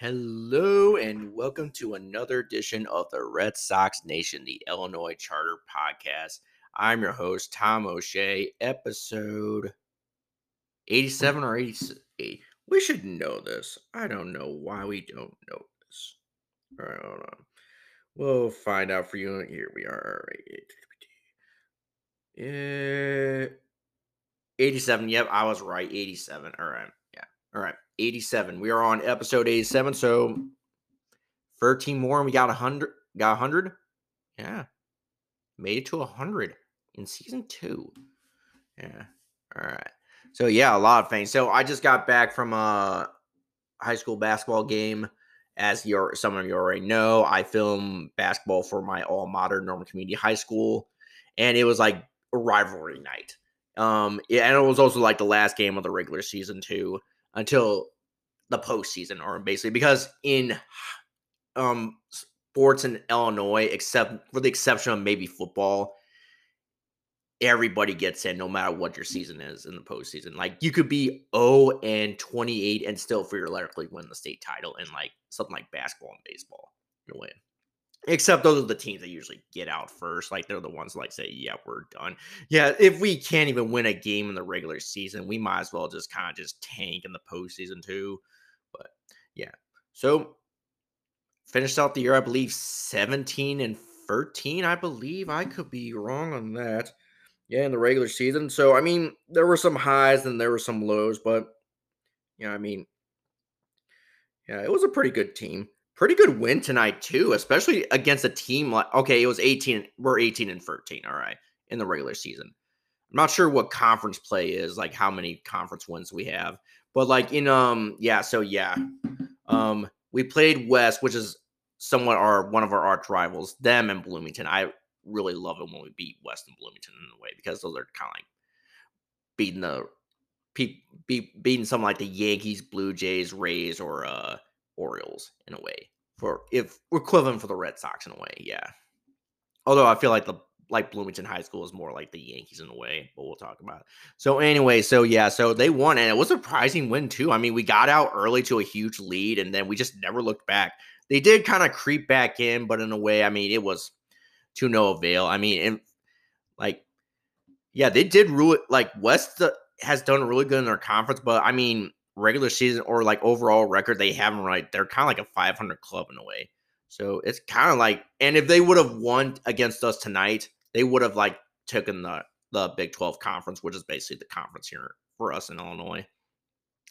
Hello and welcome to another edition of the Red Sox Nation, the Illinois Charter Podcast. I'm your host, Tom O'Shea, episode 87 or 88. We should know this. I don't know why we don't know this. All right, hold on. We'll find out for you. Here we are. Uh, 87. Yep, I was right. 87. All right. Yeah. All right. 87. We are on episode 87. So 13 more and we got 100. Got 100? Yeah. Made it to 100 in season two. Yeah. All right. So yeah, a lot of things. So I just got back from a high school basketball game. As your some of you already know, I film basketball for my all modern Normal Community High School, and it was like a rivalry night. Um, and it was also like the last game of the regular season too, until the postseason, or basically because in um sports in Illinois, except for the exception of maybe football, everybody gets in no matter what your season is in the postseason. Like you could be 0 and 28 and still theoretically win the state title in like something like basketball and baseball in a way. Except those are the teams that usually get out first. Like they're the ones like say, yeah, we're done. Yeah, if we can't even win a game in the regular season, we might as well just kind of just tank in the postseason too. But yeah. So finished out the year, I believe, 17 and 13. I believe I could be wrong on that. Yeah, in the regular season. So I mean, there were some highs and there were some lows, but yeah, I mean, yeah, it was a pretty good team. Pretty good win tonight too, especially against a team like okay, it was 18. We're 18 and 13, all right, in the regular season. I'm not sure what conference play is, like how many conference wins we have, but like in um, yeah, so yeah, um, we played West, which is somewhat our one of our arch rivals, them and Bloomington. I really love it when we beat West and Bloomington in a way because those are kind of like beating the be, beating something like the Yankees, Blue Jays, Rays, or uh, Orioles in a way for if equivalent for the Red Sox in a way, yeah. Although I feel like the like Bloomington High School is more like the Yankees in a way, but we'll talk about it. So anyway, so yeah, so they won and it was a surprising win too. I mean, we got out early to a huge lead and then we just never looked back. They did kind of creep back in, but in a way, I mean, it was to no avail. I mean, and like, yeah, they did rule it. Like West uh, has done really good in their conference, but I mean, regular season or like overall record, they have them right. They're kind of like a 500 club in a way. So it's kind of like, and if they would have won against us tonight, they would have like taken the the Big 12 conference, which is basically the conference here for us in Illinois,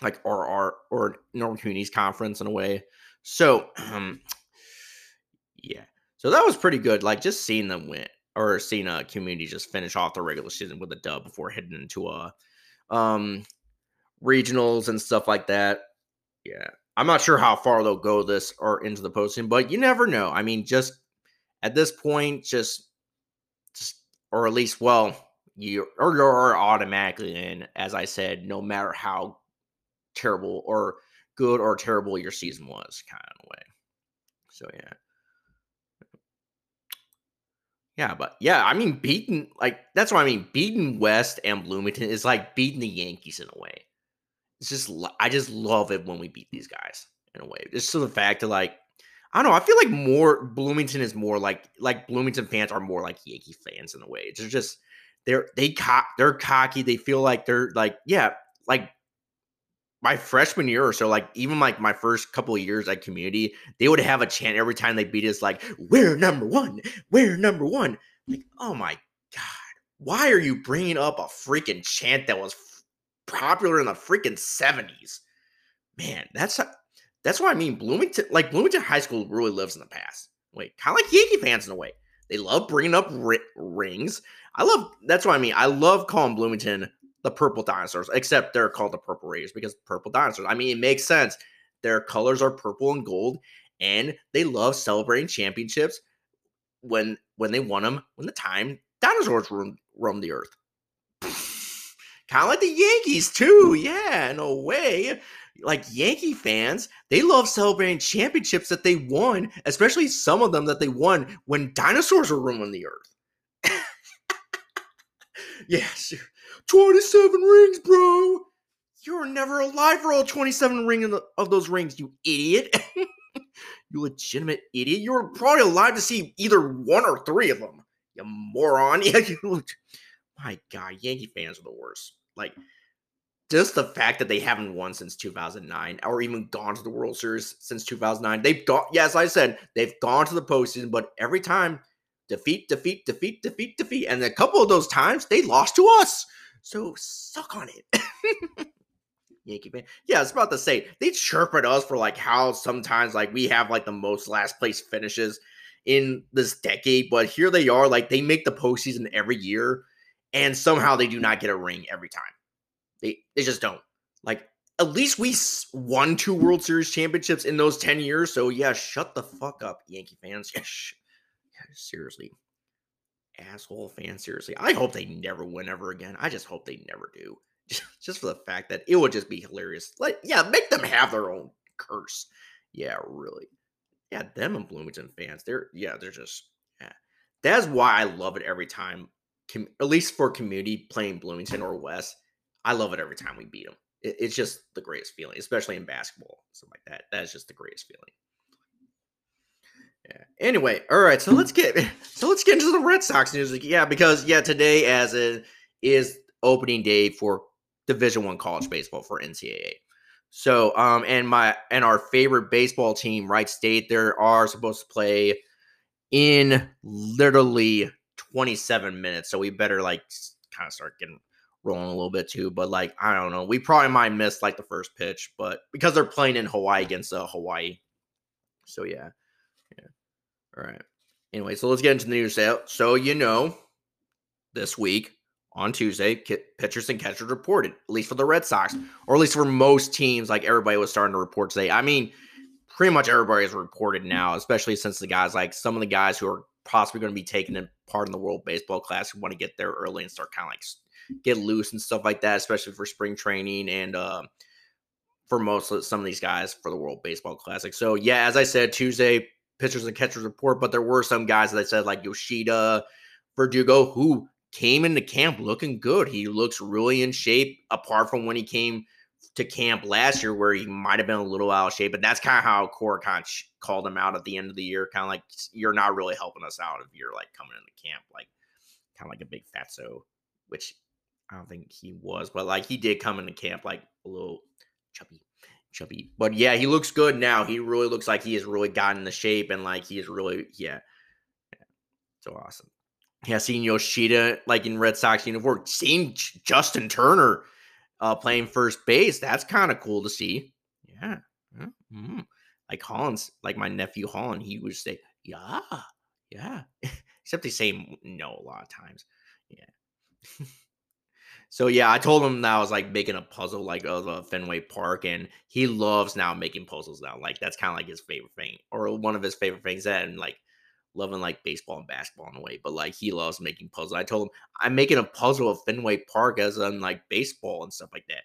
like or our or Northern Communities Conference in a way. So, um, yeah. So that was pretty good. Like just seeing them win or seeing a community just finish off the regular season with a dub before heading into a um regionals and stuff like that. Yeah. I'm not sure how far they'll go this or into the posting, but you never know. I mean, just at this point, just just or at least well, you or you're automatically in, as I said, no matter how terrible or good or terrible your season was, kind of way. So yeah. Yeah, but yeah, I mean, beating like that's what I mean. Beating West and Bloomington is like beating the Yankees in a way. It's just I just love it when we beat these guys in a way. Just to the fact that like I don't know. I feel like more Bloomington is more like like Bloomington fans are more like Yankee fans in a way. They're just they're they co- they're cocky. They feel like they're like yeah like my freshman year or so, like even like my first couple of years at community, they would have a chant every time they beat us, like, we're number one, we're number one. Like, oh my God, why are you bringing up a freaking chant that was popular in the freaking 70s? Man, that's that's what I mean. Bloomington, like Bloomington High School really lives in the past. Wait, kind of like Yankee fans in a way. They love bringing up ri- rings. I love, that's what I mean. I love calling Bloomington the purple dinosaurs, except they're called the purple raiders because purple dinosaurs. I mean, it makes sense. Their colors are purple and gold, and they love celebrating championships when when they won them. When the time dinosaurs roam, roam the earth, kind of like the Yankees too. Yeah, in a way. Like Yankee fans, they love celebrating championships that they won, especially some of them that they won when dinosaurs were roaming the earth. yeah, sure. 27 rings, bro. You were never alive for all 27 ring of, the, of those rings, you idiot. you legitimate idiot. You were probably alive to see either one or three of them. You moron. My God, Yankee fans are the worst. Like, just the fact that they haven't won since 2009 or even gone to the World Series since 2009. They've gone, yes, I said they've gone to the postseason, but every time defeat, defeat, defeat, defeat, defeat. And a couple of those times they lost to us. So suck on it. Yankee fan. Yeah, I was about to say they chirp at us for like how sometimes like we have like the most last place finishes in this decade, but here they are, like they make the postseason every year, and somehow they do not get a ring every time. They they just don't. Like at least we won two World Series championships in those 10 years. So yeah, shut the fuck up, Yankee fans. Yeah, sh- yeah, seriously. Asshole fans, seriously. I hope they never win ever again. I just hope they never do. Just for the fact that it would just be hilarious. Like, yeah, make them have their own curse. Yeah, really. Yeah, them and Bloomington fans, they're yeah, they're just yeah. That's why I love it every time. Com- at least for community playing Bloomington or West I love it every time we beat them. It, it's just the greatest feeling, especially in basketball, something like that. That is just the greatest feeling. Yeah. Anyway, all right. So let's get so let's get into the Red Sox news. Yeah, because yeah, today as it is opening day for Division One college baseball for NCAA. So um and my and our favorite baseball team, Wright State, there are supposed to play in literally 27 minutes. So we better like kind of start getting rolling a little bit too. But like, I don't know. We probably might miss like the first pitch, but because they're playing in Hawaii against uh, Hawaii. So yeah. Yeah. All right. Anyway, so let's get into the news. So you know, this week on Tuesday, pitchers and catchers reported, at least for the Red Sox, or at least for most teams, like everybody was starting to report today. I mean, pretty much everybody is reported now, especially since the guys like some of the guys who are possibly going to be taking a part in the World Baseball Classic. who want to get there early and start kind of like get loose and stuff like that, especially for spring training and uh, for most of some of these guys for the World Baseball Classic. So yeah, as I said, Tuesday pitchers and catchers report, but there were some guys that I said like Yoshida, Verdugo, who came into camp looking good. He looks really in shape, apart from when he came to camp last year, where he might have been a little out of shape. But that's kind of how Cora called him out at the end of the year, kind of like you're not really helping us out if you're like coming into camp, like kind of like a big fatso, which I don't think he was, but like he did come into camp like a little chubby, chubby. But yeah, he looks good now. He really looks like he has really gotten the shape and like he is really yeah, yeah. so awesome. Yeah, seeing Yoshida like in Red Sox uniform, seeing Justin Turner uh, playing first base. That's kind of cool to see. Yeah, mm-hmm. like Holland's, like my nephew Holland, he would say, "Yeah, yeah," except they say no a lot of times. Yeah. So yeah, I told him that I was like making a puzzle like of a Fenway Park, and he loves now making puzzles now. Like that's kind of like his favorite thing, or one of his favorite things. And like loving like baseball and basketball in a way, but like he loves making puzzles. I told him I'm making a puzzle of Fenway Park as in like baseball and stuff like that.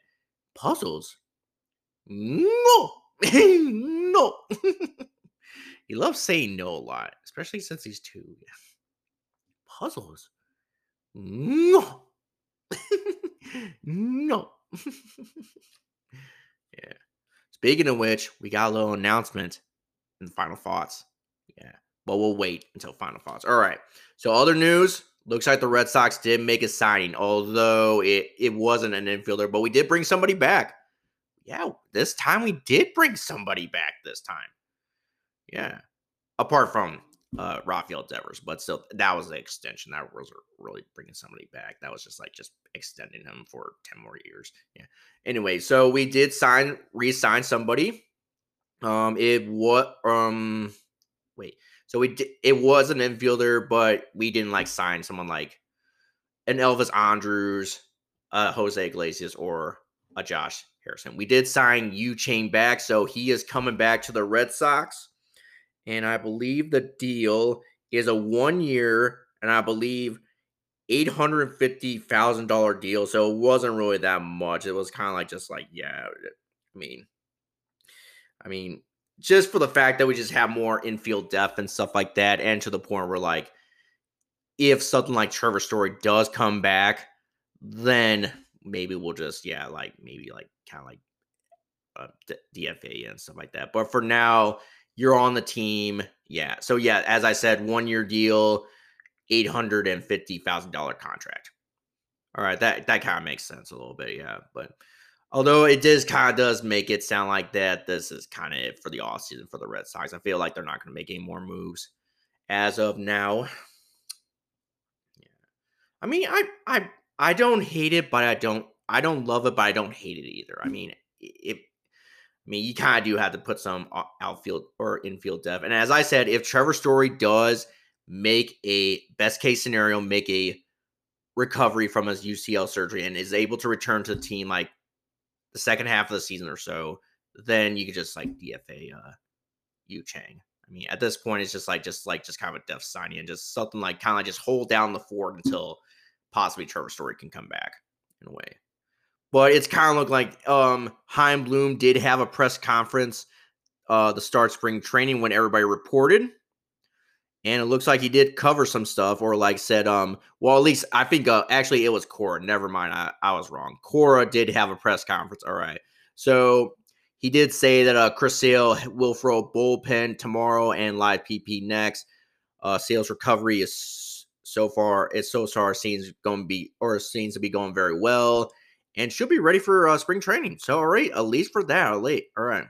Puzzles? No, no. he loves saying no a lot, especially since he's two. Puzzles? No no. yeah. Speaking of which, we got a little announcement and final thoughts. Yeah. But we'll wait until final thoughts. All right. So other news. Looks like the Red Sox did make a signing, although it, it wasn't an infielder, but we did bring somebody back. Yeah, this time we did bring somebody back this time. Yeah. Apart from uh, Rafael Devers, but still, that was the extension. That was really bringing somebody back. That was just like just extending him for 10 more years. Yeah. Anyway, so we did sign, re sign somebody. Um, it what, um, wait, so did, it was an infielder, but we didn't like sign someone like an Elvis Andrus, uh, Jose Iglesias, or a Josh Harrison. We did sign Yu Chang back, so he is coming back to the Red Sox and I believe the deal is a one year, and I believe eight hundred fifty thousand dollar deal. So it wasn't really that much. It was kind of like just like yeah. I mean, I mean, just for the fact that we just have more infield depth and stuff like that, and to the point where like, if something like Trevor Story does come back, then maybe we'll just yeah, like maybe like kind of like uh, DFA and stuff like that. But for now, you're on the team. Yeah. So yeah, as I said, one year deal, eight hundred and fifty thousand dollar contract. All right, that that kind of makes sense a little bit, yeah. But although it does kind of does make it sound like that this is kind of it for the off season for the Red Sox. I feel like they're not going to make any more moves as of now. Yeah. I mean, I I I don't hate it, but I don't I don't love it, but I don't hate it either. I mean, it I mean, you kind of do have to put some outfield or infield depth. And as I said, if Trevor Story does make a best case scenario, make a recovery from his UCL surgery and is able to return to the team like the second half of the season or so, then you could just like DFA uh Yu Chang. I mean, at this point, it's just like just like just kind of a depth signing and just something like kind of like just hold down the fort until possibly Trevor Story can come back in a way. But it's kind of looked like um Chaim Bloom did have a press conference uh the start spring training when everybody reported. And it looks like he did cover some stuff, or like said, um, well, at least I think uh, actually it was Cora. Never mind, I, I was wrong. Cora did have a press conference. All right. So he did say that uh Chris Sale will throw bullpen tomorrow and live BP next. Uh Sale's recovery is so far, it's so far seems going to be or seems to be going very well and should be ready for uh, spring training. So, all right, at least for that, late. All right.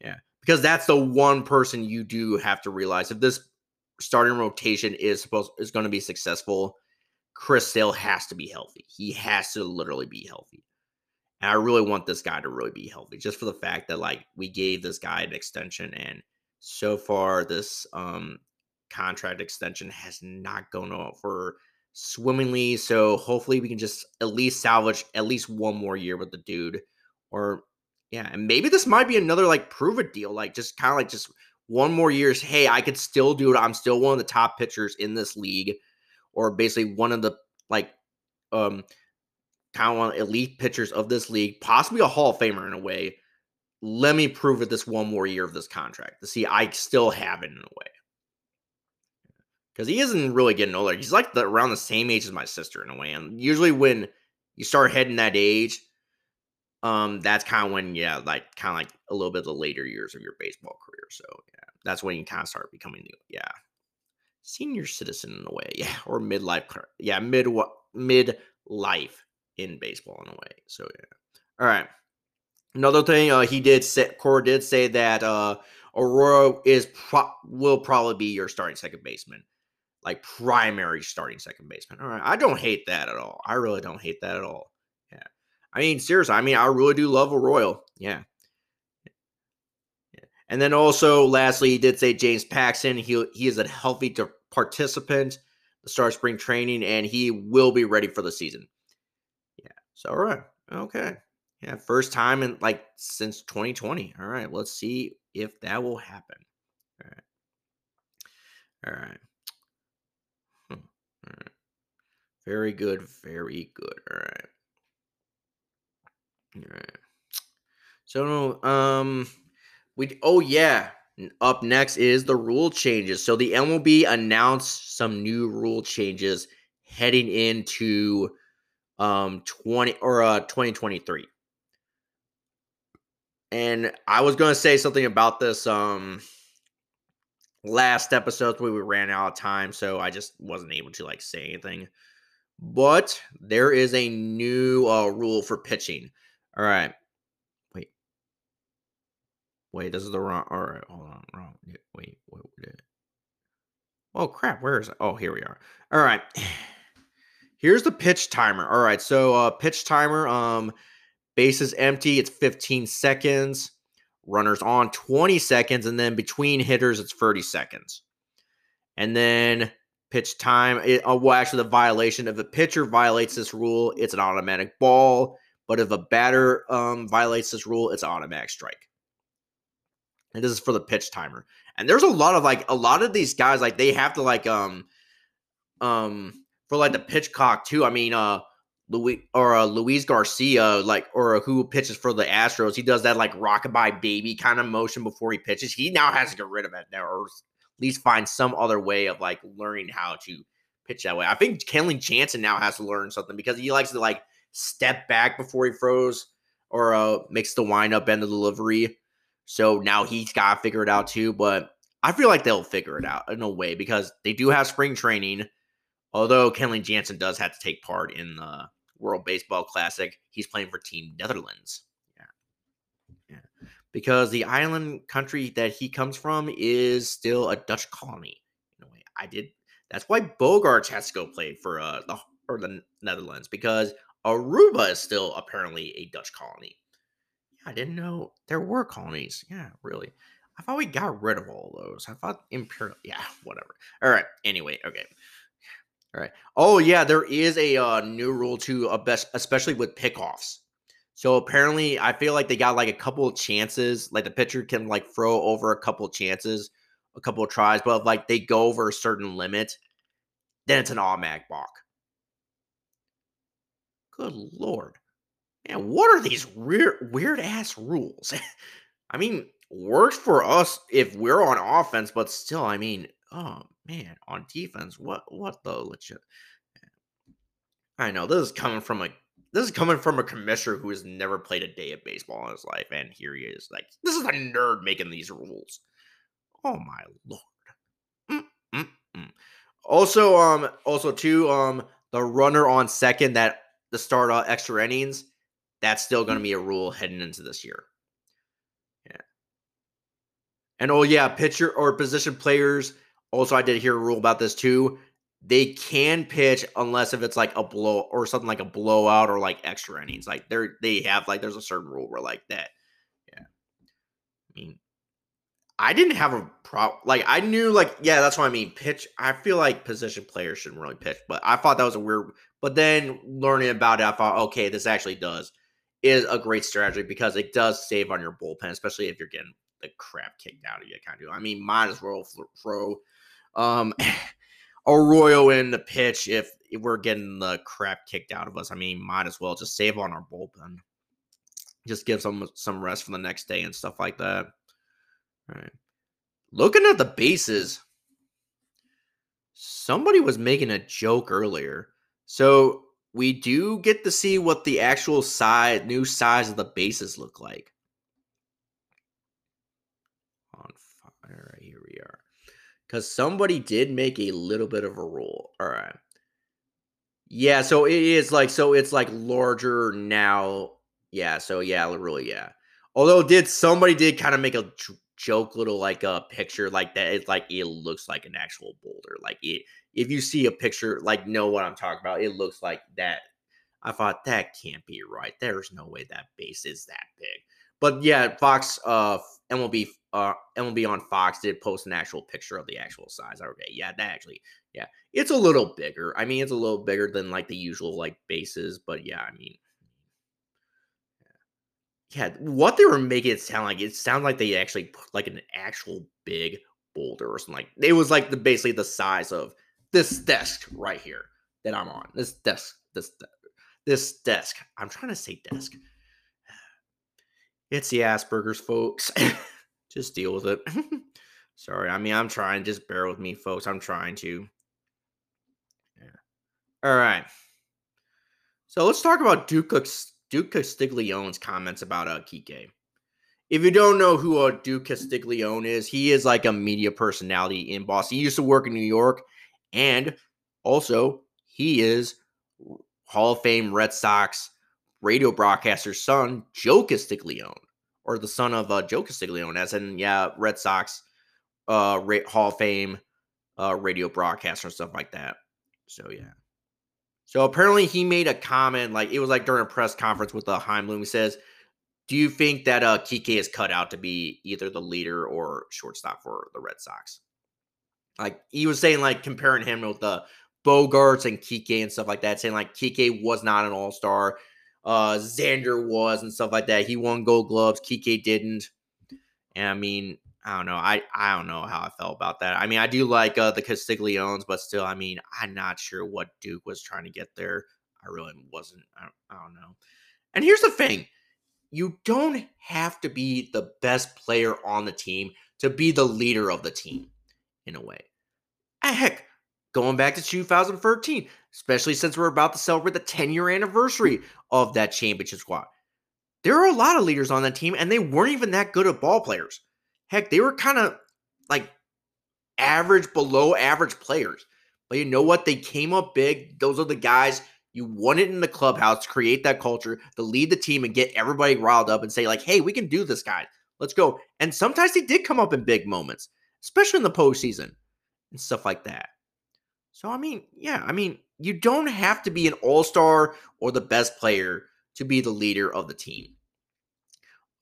Yeah, because that's the one person you do have to realize if this starting rotation is supposed is going to be successful, Chris Sale has to be healthy. He has to literally be healthy. And I really want this guy to really be healthy, just for the fact that like we gave this guy an extension, and so far this um contract extension has not gone on for swimmingly. So hopefully we can just at least salvage at least one more year with the dude. Or yeah, and maybe this might be another like prove it deal. Like just kind of like just one more year's, hey, I could still do it. I'm still one of the top pitchers in this league, or basically one of the like um kind of one elite pitchers of this league, possibly a Hall of Famer in a way. Let me prove it this one more year of this contract to see I still have it in a way because he isn't really getting older. He's like the, around the same age as my sister in a way. And usually when you start heading that age, um, that's kind of when yeah, like kind of like a little bit of the later years of your baseball career. So yeah, that's when you kind of start becoming the yeah senior citizen in a way, yeah, or midlife, yeah, mid mid life in baseball in a way. So yeah, all right. Another thing, uh, he did say, Cora did say that uh, Arroyo is pro- will probably be your starting second baseman like primary starting second baseman. All right. I don't hate that at all. I really don't hate that at all. I mean, seriously, I mean, I really do love Arroyo. Yeah. And then also, lastly, he did say James Paxton. He he is a healthy participant, the start spring training, and he will be ready for the season. Yeah. So all right. Okay. Yeah. First time in like since 2020. All right. Let's see if that will happen. All right. All right. Hmm, right. Very good. Very good. All right. Right. So, um, we, oh, yeah. Up next is the rule changes. So the MLB announced some new rule changes heading into um 20 or uh 2023. And I was going to say something about this um last episode where we ran out of time, so I just wasn't able to like say anything. But there is a new uh, rule for pitching. All right. Wait. Wait, this is the wrong. All right, hold on. Wrong. Wait, wait, wait. Oh crap, where is it? Oh, here we are. All right. Here's the pitch timer. All right, so uh pitch timer, um, base is empty, it's 15 seconds runners on 20 seconds, and then between hitters, it's 30 seconds. And then pitch time, it, uh, well, actually, the violation if the pitcher violates this rule, it's an automatic ball. But if a batter um, violates this rule, it's automatic strike. And this is for the pitch timer. And there's a lot of like a lot of these guys, like they have to like um um for like the pitch clock too. I mean, uh Louis or uh, Luis Garcia, like or who pitches for the Astros, he does that like rockabye baby kind of motion before he pitches. He now has to get rid of it now, or at least find some other way of like learning how to pitch that way. I think Kenley Jansen now has to learn something because he likes to like step back before he throws or uh, makes the windup and the delivery. So now he's got to figure it out too. But I feel like they'll figure it out in a way because they do have spring training. Although Kenley Jansen does have to take part in the World Baseball Classic, he's playing for Team Netherlands. Yeah. Yeah. Because the island country that he comes from is still a Dutch colony. In a way, I did. That's why Bogaerts has to go play for uh, the or the Netherlands because Aruba is still apparently a Dutch colony. Yeah, I didn't know there were colonies. Yeah, really. I thought we got rid of all those. I thought Imperial. Yeah, whatever. All right. Anyway, okay. All right. Oh yeah, there is a uh, new rule too, uh, best, especially with pickoffs. So apparently, I feel like they got like a couple of chances. Like the pitcher can like throw over a couple of chances, a couple of tries, but if, like they go over a certain limit, then it's an automatic balk. Good lord. Man, what are these weird weird ass rules? I mean, works for us if we're on offense, but still, I mean, oh man, on defense, what what the legit I know this is coming from a this is coming from a commissioner who has never played a day of baseball in his life, and here he is, like, this is a nerd making these rules. Oh my lord. Mm-mm-mm. Also, um, also too, um, the runner on second that the start uh, extra innings, that's still going to be a rule heading into this year. Yeah. And oh yeah, pitcher or position players. Also, I did hear a rule about this too. They can pitch unless if it's like a blow or something like a blowout or like extra innings. Like they're they have like there's a certain rule where like that. I didn't have a problem. Like I knew, like yeah, that's what I mean. Pitch. I feel like position players shouldn't really pitch, but I thought that was a weird. But then learning about it, I thought, okay, this actually does is a great strategy because it does save on your bullpen, especially if you're getting the crap kicked out of you. Kind of. I mean, might as well throw um Arroyo in the pitch if we're getting the crap kicked out of us. I mean, might as well just save on our bullpen. Just give some some rest for the next day and stuff like that. All right. Looking at the bases, somebody was making a joke earlier. So we do get to see what the actual size, new size of the bases look like. On fire, here we are. Because somebody did make a little bit of a rule. All right. Yeah, so it is like so it's like larger now. Yeah, so yeah, really, yeah. Although did somebody did kind of make a joke little like a uh, picture like that it's like it looks like an actual boulder like it if you see a picture like know what i'm talking about it looks like that. I thought that can't be right there's no way that base is that big. But yeah fox uh mlb uh mlb on fox did post an actual picture of the actual size okay yeah that actually yeah it's a little bigger i mean it's a little bigger than like the usual like bases but yeah i mean yeah, what they were making it sound like, it sounded like they actually put like an actual big boulder or something like it was like the basically the size of this desk right here that I'm on. This desk, this this desk. I'm trying to say desk. It's the Asperger's, folks. just deal with it. Sorry. I mean, I'm trying. Just bear with me, folks. I'm trying to. Yeah. All right. So let's talk about Duke Duke Castiglione's comments about uh, Kike. If you don't know who uh, Duke Castiglione is, he is like a media personality in Boston. He used to work in New York, and also he is Hall of Fame Red Sox radio broadcaster's son, Joe Castiglione, or the son of uh, Joe Castiglione, as in yeah, Red Sox uh, Hall of Fame uh, radio broadcaster and stuff like that. So yeah. So apparently he made a comment, like it was like during a press conference with the uh, Chaim Bloom. He says, "Do you think that uh, Kike is cut out to be either the leader or shortstop for the Red Sox?" Like he was saying, like comparing him with the Bogaerts and Kike and stuff like that, saying like Kike was not an All Star, uh, Xander was and stuff like that. He won Gold Gloves, Kike didn't. And I mean, I don't know. I I don't know how I felt about that. I mean, I do like uh, the Castigliones, but still, I mean, I'm not sure what Duke was trying to get there. I really wasn't. I don't, I don't know. And here's the thing: you don't have to be the best player on the team to be the leader of the team. In a way, heck, going back to 2013, especially since we're about to celebrate the 10 year anniversary of that championship squad. There are a lot of leaders on that team, and they weren't even that good at ball players. Heck, they were kind of like average, below average players. But you know what? They came up big. Those are the guys you want it in the clubhouse to create that culture, to lead the team and get everybody riled up and say, like, hey, we can do this, guys. Let's go. And sometimes they did come up in big moments, especially in the postseason and stuff like that. So, I mean, yeah, I mean, you don't have to be an all star or the best player to be the leader of the team.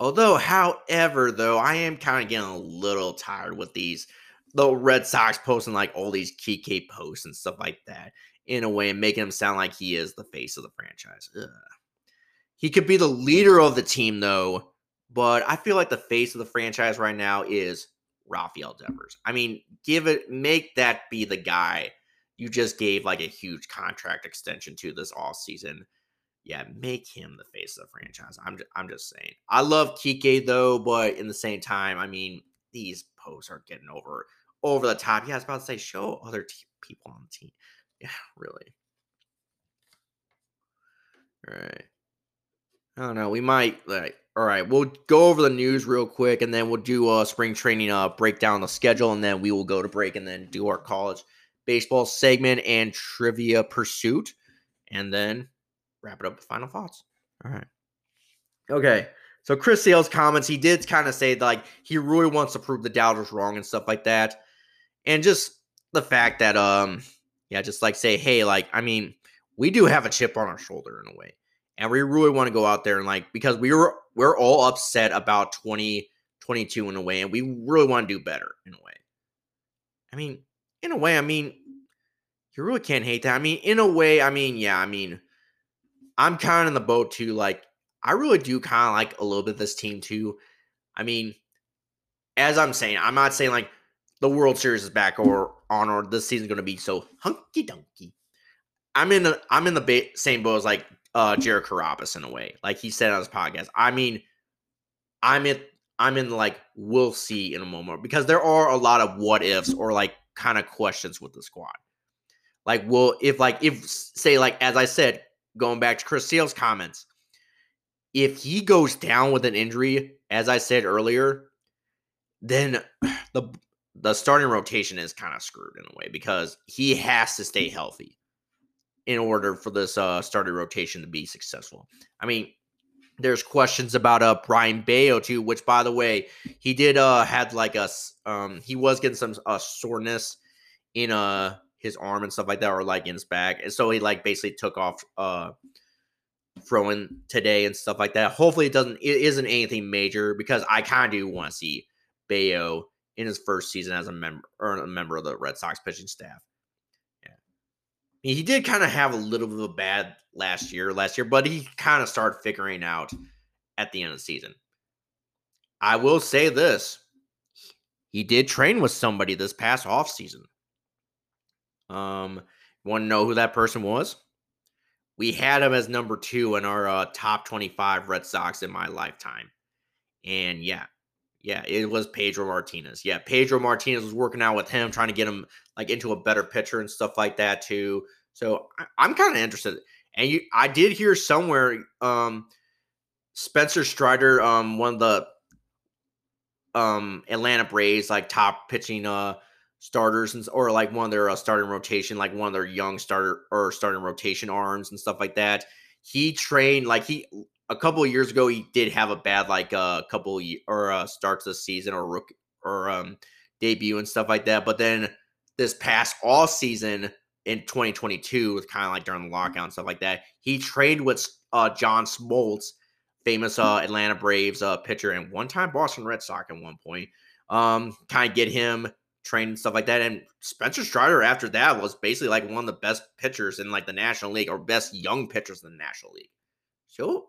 Although, however, though, I am kind of getting a little tired with these the Red Sox posting like all these Kike posts and stuff like that in a way and making him sound like he is the face of the franchise. Ugh. He could be the leader of the team though, but I feel like the face of the franchise right now is Rafael Devers. I mean, give it, make that be the guy you just gave like a huge contract extension to this all season. Yeah, make him the face of the franchise. I'm just, I'm just saying. I love Kike though, but in the same time, I mean, these posts are getting over over the top. Yeah, I was about to say, show other people on the team. Yeah, really. All right. I don't know. We might like. All right, we'll go over the news real quick, and then we'll do a spring training uh breakdown the schedule, and then we will go to break, and then do our college baseball segment and trivia pursuit, and then wrap it up with final thoughts. All right. Okay. So Chris Sale's comments, he did kind of say like he really wants to prove the doubters wrong and stuff like that and just the fact that um yeah just like say hey like i mean we do have a chip on our shoulder in a way and we really want to go out there and like because we were we're all upset about 2022 in a way and we really want to do better in a way i mean in a way i mean you really can't hate that i mean in a way i mean yeah i mean i'm kind of in the boat too like i really do kind of like a little bit this team too i mean as i'm saying i'm not saying like the World Series is back or on or this season's going to be so hunky dunky. I'm in the I'm in the ba- same boat as like uh Jared Carrabis in a way. Like he said on his podcast. I mean, I'm in I'm in like we'll see in a moment because there are a lot of what ifs or like kind of questions with the squad. Like, will if like if say like as I said, going back to Chris Sale's comments, if he goes down with an injury, as I said earlier, then the the starting rotation is kind of screwed in a way because he has to stay healthy in order for this uh, starting rotation to be successful. I mean, there's questions about uh Brayan Bello too, which by the way, he did uh had like a um he was getting some uh soreness in uh his arm and stuff like that, or like in his back, and so he like basically took off uh throwing today and stuff like that. Hopefully, it doesn't it isn't anything major because I kind of do want to see Bello in his first season as a member or a member of the Red Sox pitching staff. Yeah. He did kind of have a little bit of a bad last year, last year, but he kind of started figuring out at the end of the season. I will say this. He did train with somebody this past off season. Um, want to know who that person was? We had him as number two in our uh, top 25 Red Sox in my lifetime. And yeah, yeah, it was Pedro Martinez. Yeah, Pedro Martinez was working out with him, trying to get him like into a better pitcher and stuff like that too. So I, am kind of interested. And you, I did hear somewhere, um, Spencer Strider, um, one of the um Atlanta Braves like top pitching uh starters and or like one of their uh, starting rotation, like one of their young starter or starting rotation arms and stuff like that. He trained like he a couple of years ago he did have a bad like a uh, couple of, or uh, starts the season or rook or um debut and stuff like that. But then this past all season in 2022, with kind of like during the lockout and stuff like that, he trained with uh John Smoltz, famous uh Atlanta Braves uh pitcher and one time Boston Red Sox at one point. Um, kind of get him trained and stuff like that. And Spencer Strider after that was basically like one of the best pitchers in like the National League or best young pitchers in the National League. So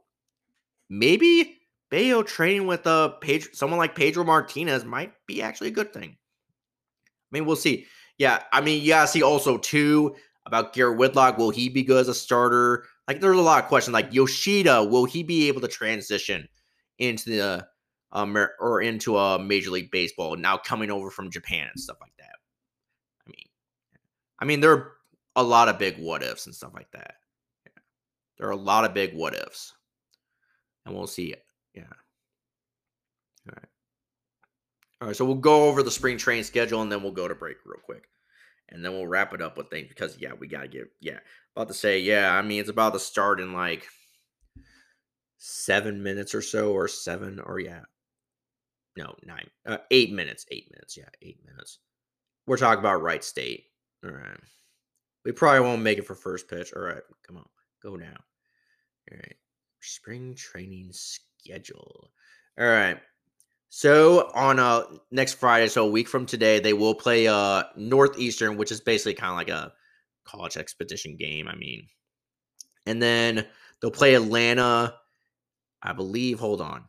maybe Bello training with a uh, Pedro, someone like Pedro Martinez might be actually a good thing. I mean, we'll see. Yeah, I mean, yeah, see also too about Garrett Whitlock. Will he be good as a starter? Like, there's a lot of questions. Like Yoshida, will he be able to transition into the um or into a Major League Baseball now coming over from Japan and stuff like that? I mean, I mean, there are a lot of big what ifs and stuff like that. Yeah. There are a lot of big what ifs. And we'll see. Yeah. All right. All right. So we'll go over the spring training schedule and then we'll go to break real quick. And then we'll wrap it up with things because, yeah, we got to get, yeah. About to say, yeah, I mean, it's about to start in like seven minutes or so, or seven, or yeah. No, nine, uh, eight minutes, eight minutes. Yeah, eight minutes. We're talking about Wright State. All right. We probably won't make it for first pitch. All right, come on, go now. All right, spring training schedule. All right. So on uh next Friday, so a week from today, they will play uh Northeastern, which is basically kind of like a college expedition game. I mean, and then they'll play Atlanta, I believe. Hold on,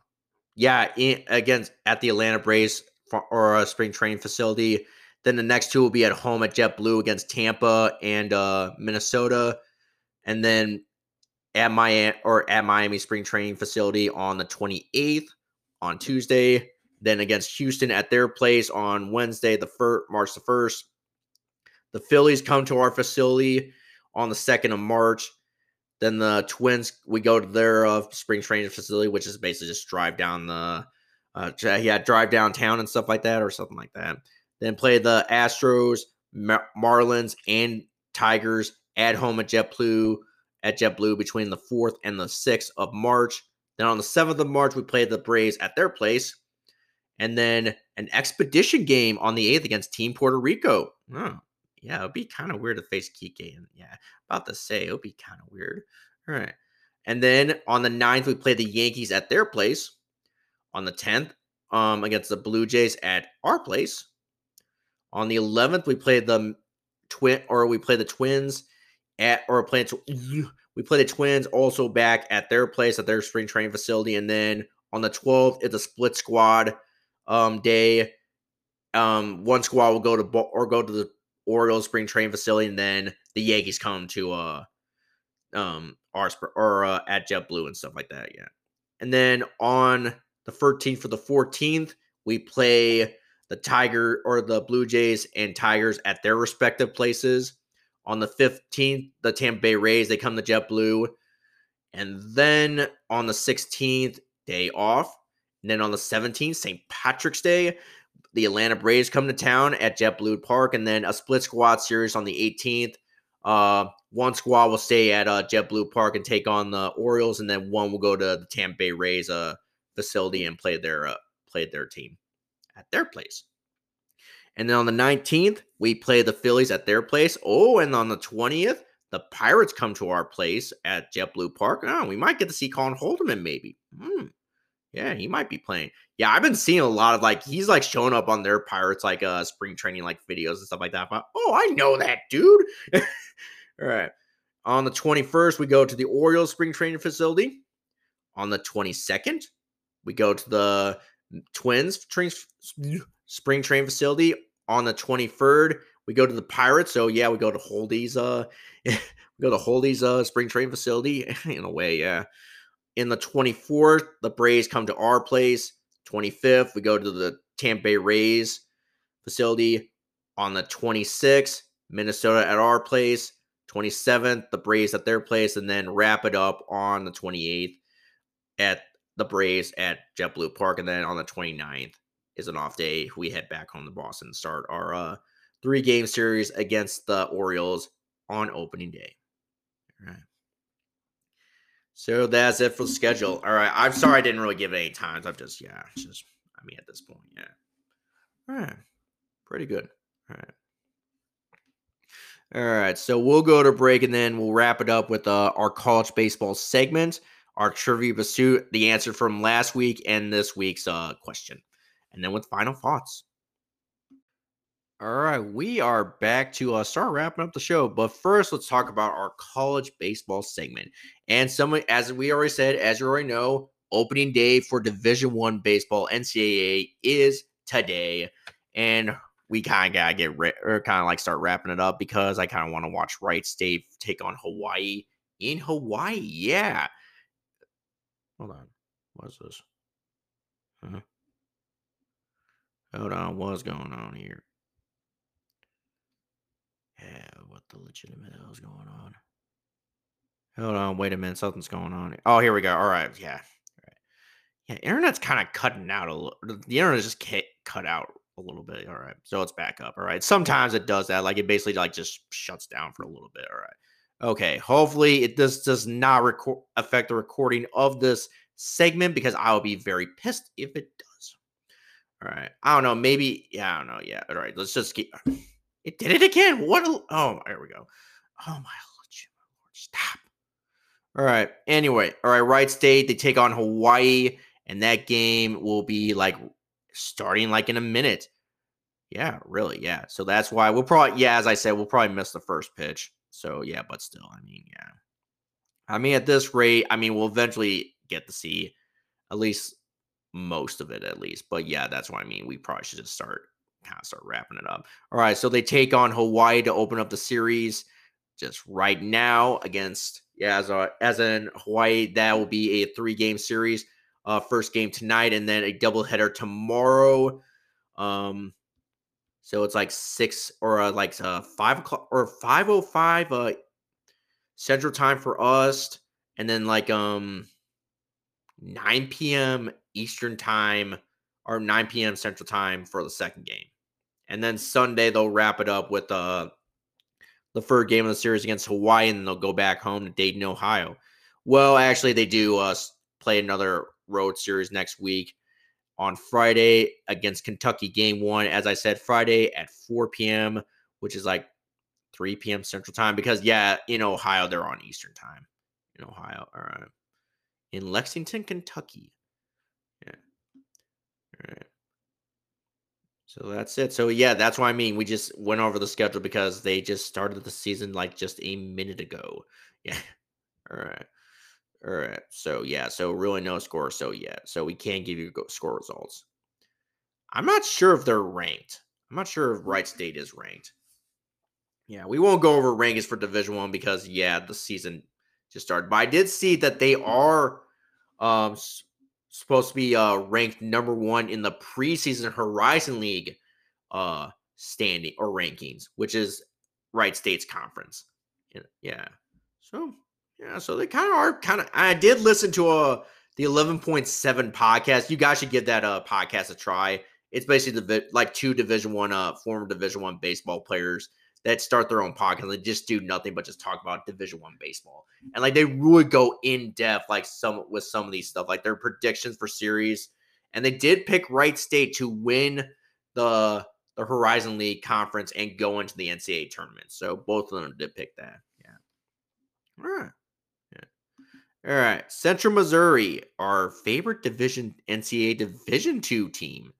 yeah, in, against at the Atlanta Braves for, or a spring training facility. Then the next two will be at home at JetBlue against Tampa and uh, Minnesota, and then at Miami or at Miami Spring Training Facility on the 28th on Tuesday. Then against Houston at their place on Wednesday, the first March the first. The Phillies come to our facility on the second of March. Then the Twins, we go to their uh, spring training facility, which is basically just drive down the, uh, yeah, drive downtown and stuff like that, or something like that. Then play the Astros, Mar- Marlins, and Tigers at home at JetBlue at JetBlue between the 4th and the 6th of March. Then on the 7th of March, we play the Braves at their place. And then an expedition game on the 8th against Team Puerto Rico. Yeah, it'd be kind of weird to face Kike. And yeah, about to say, it would be kind of weird. All right. And then on the 9th, we play the Yankees at their place. On the 10th, um, against the Blue Jays at our place. On the 11th, we played the twin, or we play the Twins at, or play we play the Twins also back at their place at their spring training facility, and then on the 12th, it's a split squad um day. Um, one squad will go to or go to the Orioles spring training facility, and then the Yankees come to uh um our or uh, at JetBlue and stuff like that. Yeah, and then on the 13th for the 14th, we play the Tiger or the Blue Jays and Tigers at their respective places. On the 15th, the Tampa Bay Rays, they come to JetBlue. And then on the 16th, day off. And then on the 17th, St. Patrick's Day, the Atlanta Braves come to town at JetBlue Park. And then a split squad series on the 18th. Uh, one squad will stay at uh, JetBlue Park and take on the Orioles, and then one will go to the Tampa Bay Rays uh, facility and play their uh, play their team at their place. And then on the 19th, we play the Phillies at their place. Oh, and on the 20th, the Pirates come to our place at JetBlue Park. Oh, we might get to see Colin Holderman, maybe. Hmm. Yeah, he might be playing. Yeah, I've been seeing a lot of like he's like showing up on their Pirates like uh spring training like videos and stuff like that. But oh, I know that dude. All right. On the 21st, we go to the Orioles spring training facility. On the 22nd, we go to the Twins train, spring train facility on the 23rd. We go to the Pirates. So yeah, we go to Holdy's uh we go to Holdy's uh spring train facility in a way, yeah. In the 24th, the Braves come to our place. 25th, we go to the Tampa Bay Rays facility. On the 26th, Minnesota at our place. 27th, the Braves at their place, and then wrap it up on the 28th at the Braves at JetBlue Park. And then on the 29th is an off day. We head back home to Boston and start our uh, three game series against the Orioles on opening day. All right. So that's it for the schedule. All right. I'm sorry I didn't really give it any times. I've just, yeah, just, I mean, at this point, yeah. All right. Pretty good. All right. All right. So we'll go to break and then we'll wrap it up with uh, our college baseball segment our trivia pursuit, the answer from last week and this week's uh, question, and then with final thoughts. All right, we are back to uh, start wrapping up the show, but first let's talk about our college baseball segment. And some, as we already said, as you already know, opening day for Division One baseball NCAA is today, and we kind of gotta get ri- or kind of like start wrapping it up because I kind of want to watch Wright State take on Hawaii in Hawaii. Yeah, Hold on. What's this? Huh? Hold on. What's going on here? Yeah, what the legitimate hell is going on? Hold on, wait a minute, something's going on. Oh, here we go. All right, yeah, All right. yeah. Internet's kind of cutting out a little. The internet just cut out a little bit. All right, so it's back up. All right. Sometimes it does that. Like it basically like just shuts down for a little bit. All right. Okay. Hopefully it this does not record affect the recording of this segment because I will be very pissed if it does. All right. I don't know. Maybe. Yeah. I don't know. Yeah. All right. Let's just keep. It did it again. What? A, oh, there we go. Oh my lord! Stop. All right. Anyway, all right. Wright State. They take on Hawaii, and that game will be like starting like in a minute. Yeah, really. Yeah. So that's why we'll probably. Yeah, as I said, we'll probably miss the first pitch. So yeah, but still, I mean, yeah. I mean, at this rate, I mean, we'll eventually get to see at least most of it, at least. But yeah, that's what I mean. We probably should just start kind of start wrapping it up. All right, so they take on Hawaii to open up the series just right now against yeah as a, as in Hawaii. That will be a three game series. Uh, first game tonight, and then a doubleheader tomorrow. Um, so it's like six or uh, like uh, five o'clock or five o five uh Central Time for us, and then like um 9 p.m. Eastern Time or 9 p.m. Central Time for the second game. And then Sunday they'll wrap it up with uh, the third game of the series against Hawaii, and they'll go back home to Dayton, Ohio. Well, actually, they do uh, play another road series next week on Friday against Kentucky. Game one, as I said, Friday at 4 p.m., which is like 3 p.m. Central Time. Because yeah, in Ohio they're on Eastern Time. In Ohio, all right. In Lexington, Kentucky. Yeah. All right. So that's it. So yeah, that's what I mean. We just went over the schedule because they just started the season like just a minute ago. Yeah. All right. All right. So yeah. So really no score. So yeah. So we can't give you score results. I'm not sure if they're ranked. I'm not sure if Wright State is ranked. Yeah, we won't go over rankings for Division One because yeah, the season just started. But I did see that they are um supposed to be uh, ranked number one in the preseason Horizon League uh, standing or rankings, which is Wright State's conference. Yeah. So yeah, so they kind of are kind of. I did listen to a uh, the eleven point seven podcast. You guys should give that uh podcast a try. It's basically the like two Division One uh former Division One baseball players that start their own podcast. And just do nothing but just talk about Division One baseball, and like they really go in depth, like some with some of these stuff, like their predictions for series. And they did pick Wright State to win the the Horizon League conference and go into the NCAA tournament. So both of them did pick that. Yeah. All right. Yeah. All right. Central Missouri, our favorite division NCAA Division two team.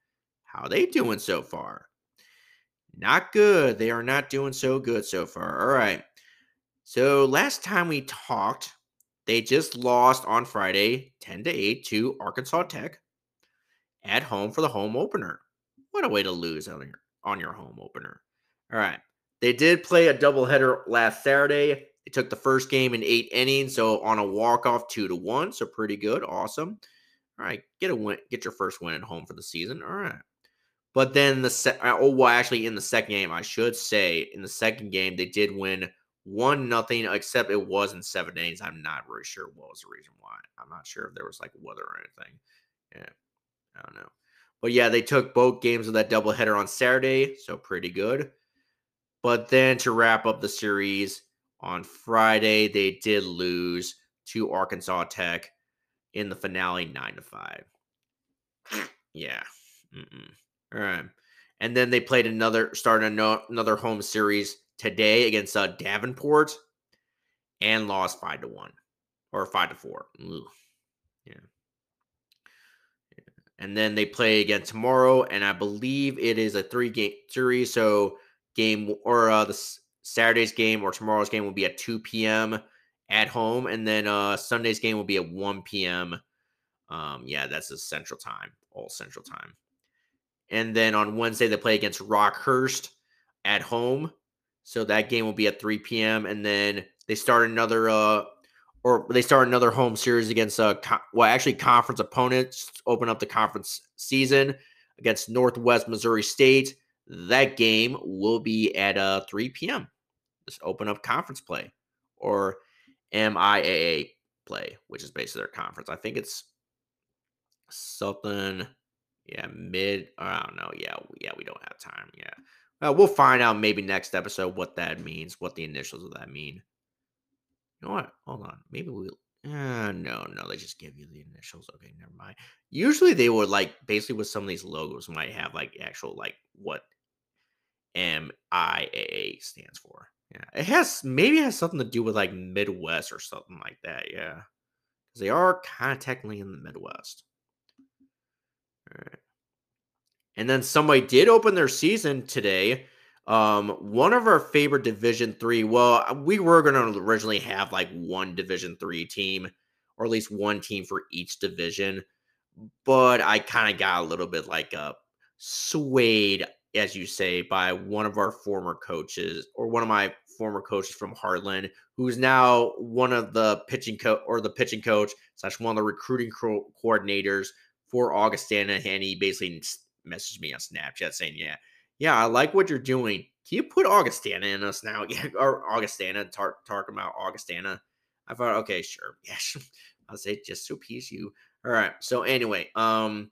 How they doing so far? Not good. They are not doing so good so far. All right. So last time we talked, they just lost on Friday 10 to 8 to Arkansas Tech at home for the home opener. What a way to lose on your on your home opener. All right. They did play a doubleheader last Saturday. They took the first game in eight innings, so on a walk-off two to one. So pretty good. Awesome. All right. Get a win, get your first win at home for the season. All right. But then the se- uh, oh well, actually in the second game, I should say in the second game they did win one nothing, except it was in seven days. I'm not really sure what was the reason why. I'm not sure if there was like weather or anything. Yeah, I don't know. But yeah, they took both games of that doubleheader on Saturday, so pretty good. But then to wrap up the series on Friday, they did lose to Arkansas Tech in the finale, nine to five. yeah. Mm-mm. All right. And then they played another, started another home series today against uh, Davenport and lost five to one or five to four. Ugh. Yeah. And then they play again tomorrow, and I believe it is a three game series. So game or uh, the Saturday's game or tomorrow's game will be at 2 p.m. at home, and then uh, Sunday's game will be at 1 p.m. Um, yeah, that's the Central Time, all Central Time. And then on Wednesday, they play against Rockhurst at home. So that game will be at 3 p.m. And then they start another, uh, or they start another home series against, uh, co- well, actually, conference opponents open up the conference season against Northwest Missouri State. That game will be at uh, 3 p.m. Just open up conference play or MIAA play, which is basically their conference. I think it's something, yeah, mid. I don't know. Yeah, yeah, we don't have time. Yeah, uh, we'll find out maybe next episode what that means, what the initials of that mean. You know what? Hold on. Maybe we. Uh, no, no, they just give you the initials. Okay, never mind. Usually they would like basically with some of these logos might have like actual like what MIAA stands for. Yeah, it has maybe it has something to do with like Midwest or something like that. Yeah, because they are kind of technically in the Midwest. Right. And then somebody did open their season today. Um, one of our favorite Division Three. Well, we were going to originally have like one Division Three team, or at least one team for each division. But I kind of got a little bit like uh, swayed as you say, by one of our former coaches or one of my former coaches from Heartland, who's now one of the pitching coach or the pitching coach slash one of the recruiting co- coordinators for Augustana. And he basically messaged me on Snapchat saying, Yeah, yeah, I like what you're doing. Can you put Augustana in us now? Yeah, or Augustana, tar- talking about Augustana. I thought, okay, sure. Yeah, I'll say just to appease you. All right. So anyway, um,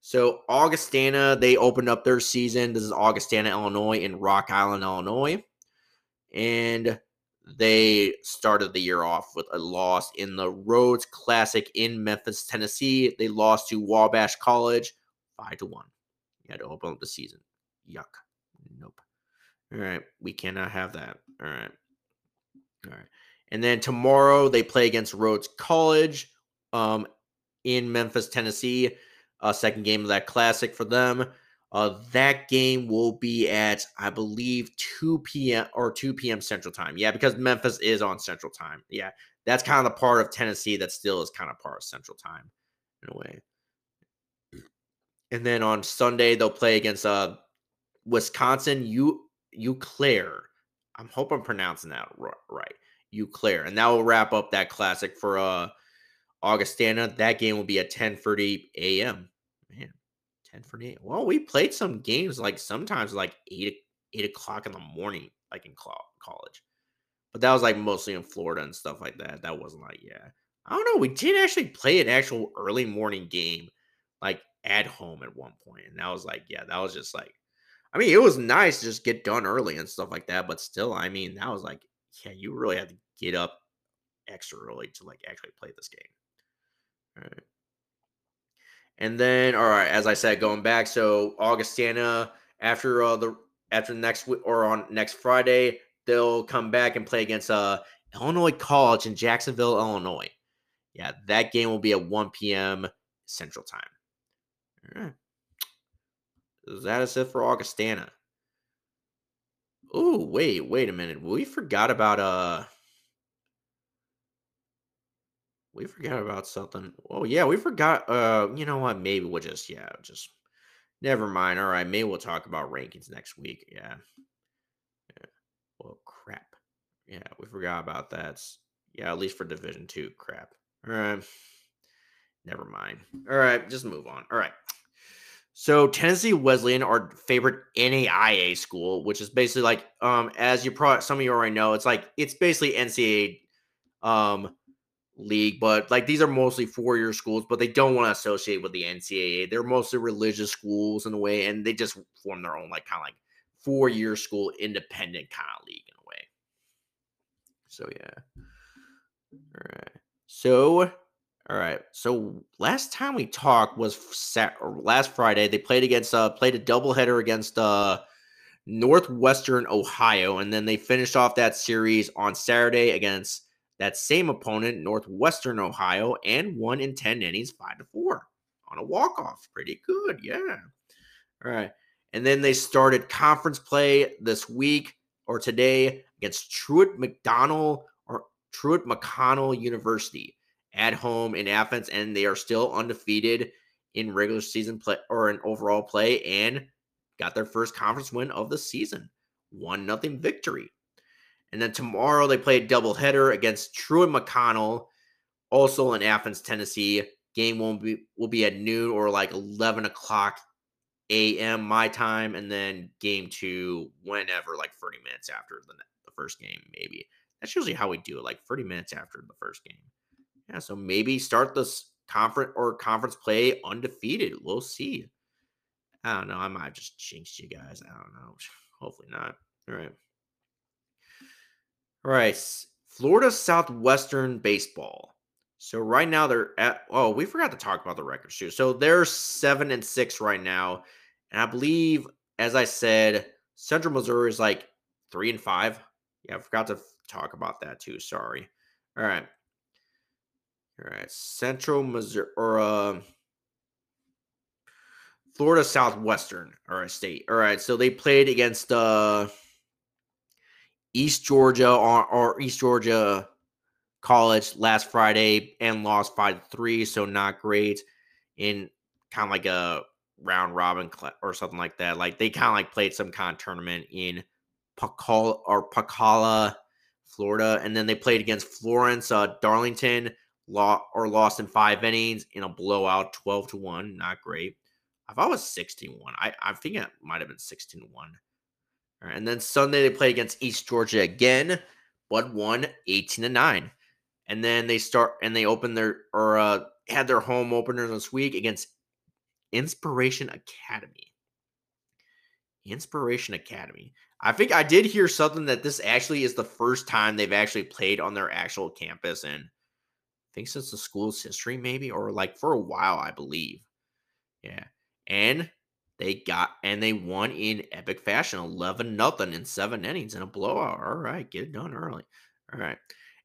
so Augustana, they opened up their season. This is Augustana, Illinois, in Rock Island, Illinois. And they started the year off with a loss in the Rhodes Classic in Memphis, Tennessee. They lost to Wabash College five to one. You had to open up the season. Yuck. Nope. All right. We cannot have that. All right. All right. And then tomorrow they play against Rhodes College um, in Memphis, Tennessee uh, second game of that classic for them. Uh, that game will be at, I believe, 2 p.m. or 2 p.m. Central Time. Yeah, because Memphis is on Central Time. Yeah, that's kind of the part of Tennessee that still is kind of part of Central Time in a way. And then on Sunday they'll play against uh Wisconsin U Eau Claire. I'm hope I'm pronouncing that right. Eau Claire, and that will wrap up that classic for uh Augustana. That game will be at 10:30 a.m. Man, 10 for 8. Well, we played some games like sometimes like 8, 8 o'clock in the morning, like in college. But that was like mostly in Florida and stuff like that. That wasn't like, yeah. I don't know. We did actually play an actual early morning game, like at home at one. And that was like, yeah, that was just like, I mean, it was nice to just get done early and stuff like that. But still, I mean, that was like, yeah, you really had to get up extra early to like actually play this game. All right. And then, all right, as I said, going back, so Augustana after uh, the after next week or on next Friday, they'll come back and play against uh Illinois College in Jacksonville, Illinois. Yeah, that game will be at 1 p.m. Central Time. All right. That is it for Augustana. Oh, wait, wait a minute. We forgot about uh we forgot about something. Oh yeah, we forgot. Uh, you know what? Maybe we'll just yeah, just never mind. All right, maybe we'll talk about rankings next week. Yeah. yeah. Well, crap. Yeah, we forgot about that. Yeah, at least for Division Two. Crap. All right. Never mind. All right, just move on. All right. So Tennessee Wesleyan, our favorite NAIA school, which is basically like, um, as you probably some of you already know, it's like it's basically NCAA, um, league, but like these are mostly four year schools, but they don't want to associate with the NCAA. They're mostly religious schools in a way, and they just form their own like kind of like four year school independent kind of league in a way. So yeah. All right. So all right. So last time we talked was sat last Friday. They played against uh played a doubleheader against uh Northwestern Ohio, and then they finished off that series on Saturday against that same opponent, Northwestern Ohio, and won in 10 innings, 5 to 4 on a walk-off. Pretty good, yeah. All right. And then they started conference play this week or today against Truett McDonald or Truett McConnell University at home in Athens, and they are still undefeated in regular season play or in overall play and got their first conference win of the season. One nothing victory. And then tomorrow they play a doubleheader against Truett McConnell, also in Athens, Tennessee. Game won't be will be at noon or like eleven o'clock a.m. my time, and then game two whenever, like thirty minutes after the, the first game, maybe. That's usually how we do it, like 30 minutes after the first game. Yeah, so maybe start this conference or conference play undefeated. We'll see. I don't know. I might just jinx you guys. I don't know. Hopefully not. All right. All right. Florida Southwestern baseball. So right now they're at oh, we forgot to talk about the records too. So they're seven and six right now. And I believe, as I said, Central Missouri is like three and five. Yeah, I forgot to talk about that too. Sorry. All right. All right. Central Missouri or uh Florida Southwestern, all right, state. All right, so they played against uh East Georgia or, or East Georgia College last Friday and lost five three, so not great. In kind of like a round robin or something like that. Like they kind of like played some kind of tournament in Pacala or Pacala, Florida, and then they played against Florence uh, Darlington, law or lost in five innings in a blowout, twelve to one. Not great. I thought it was 16 1. I, I think it might have been 16 1. And then Sunday they play against East Georgia again, but won 18 to 9. And then they start and they open their or uh, had their home openers this week against Inspiration Academy. Inspiration Academy. I think I did hear something that this actually is the first time they've actually played on their actual campus and I think since the school's history, maybe, or like for a while, I believe. Yeah and they got and they won in epic fashion 11 nothing in seven innings in a blowout. All right get it done early. All right.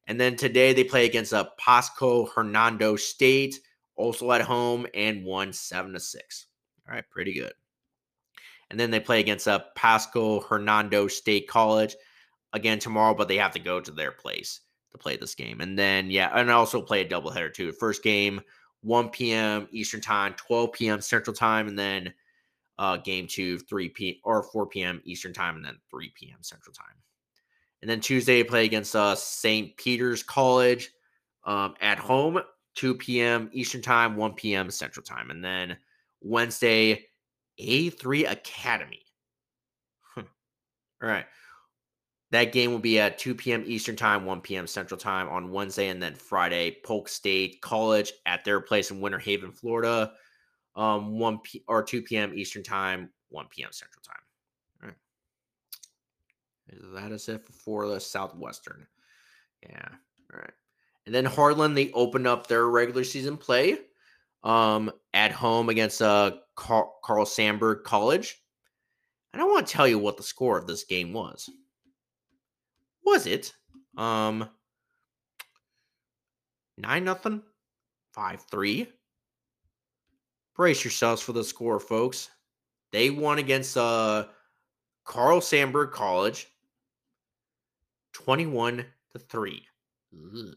And then today they play against a uh, pasco hernando state also at home and won seven to six. All right pretty good. And then they play against a uh, pasco hernando state college again tomorrow but they have to go to their place to play this game. And then yeah and also play a doubleheader too. First game 1 p.m. Eastern time, 12 p.m. Central time, and then uh, game two, 3 p or 4 p.m. Eastern time, and then 3 p.m. Central time. And then Tuesday, play against uh, St. Peter's College um, at home, 2 p.m. Eastern time, 1 p.m. Central time. And then Wednesday, A3 Academy. All right. That game will be at 2 p.m. Eastern Time, 1 p.m. Central Time on Wednesday, and then Friday, Polk State College at their place in Winter Haven, Florida, um, 1 p or 2 p.m. Eastern Time, 1 p.m. Central Time. All right. That is it for the Southwestern. Yeah. All right. And then Heartland, they opened up their regular season play um, at home against uh, Carl, Carl Sandburg College. I don't want to tell you what the score of this game was was it? Um, nine nothing, five three. Brace yourselves for the score, folks. They won against uh Carl Sandburg College, twenty-one to three. Ugh,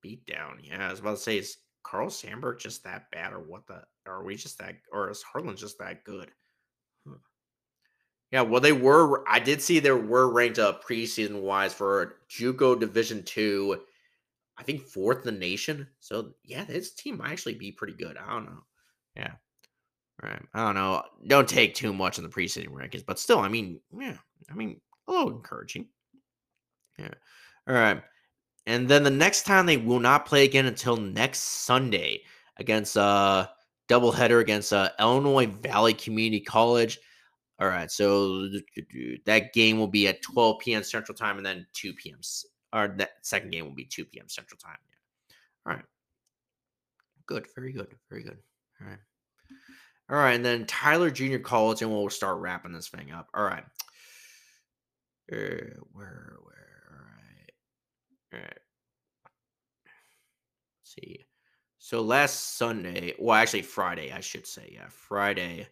beat down. Yeah, I was about to say, is Carl Sandburg just that bad, or what the? Are we just that, or is Heartland just that good? Yeah, well, they were. I did see they were ranked up preseason wise for JUCO Division Two. I think fourth in the nation. So yeah, this team might actually be pretty good. I don't know. Yeah. All right. I don't know. Don't take too much in the preseason rankings, but still, I mean, yeah, I mean, a little encouraging. Yeah. All right. And then the next time they will not play again until next Sunday against uh doubleheader against uh Illinois Valley Community College. All right, so that game will be at 12 p.m. Central Time, and then 2 p.m. Or that second game will be 2 p.m. Central Time. Yeah. All right. Good. Very good. Very good. All right. All right, and then Tyler Junior College, and we'll start wrapping this thing up. All right. Uh, where, where? All right. All right. Let's see. So last Sunday, well, actually Friday, I should say, yeah, Friday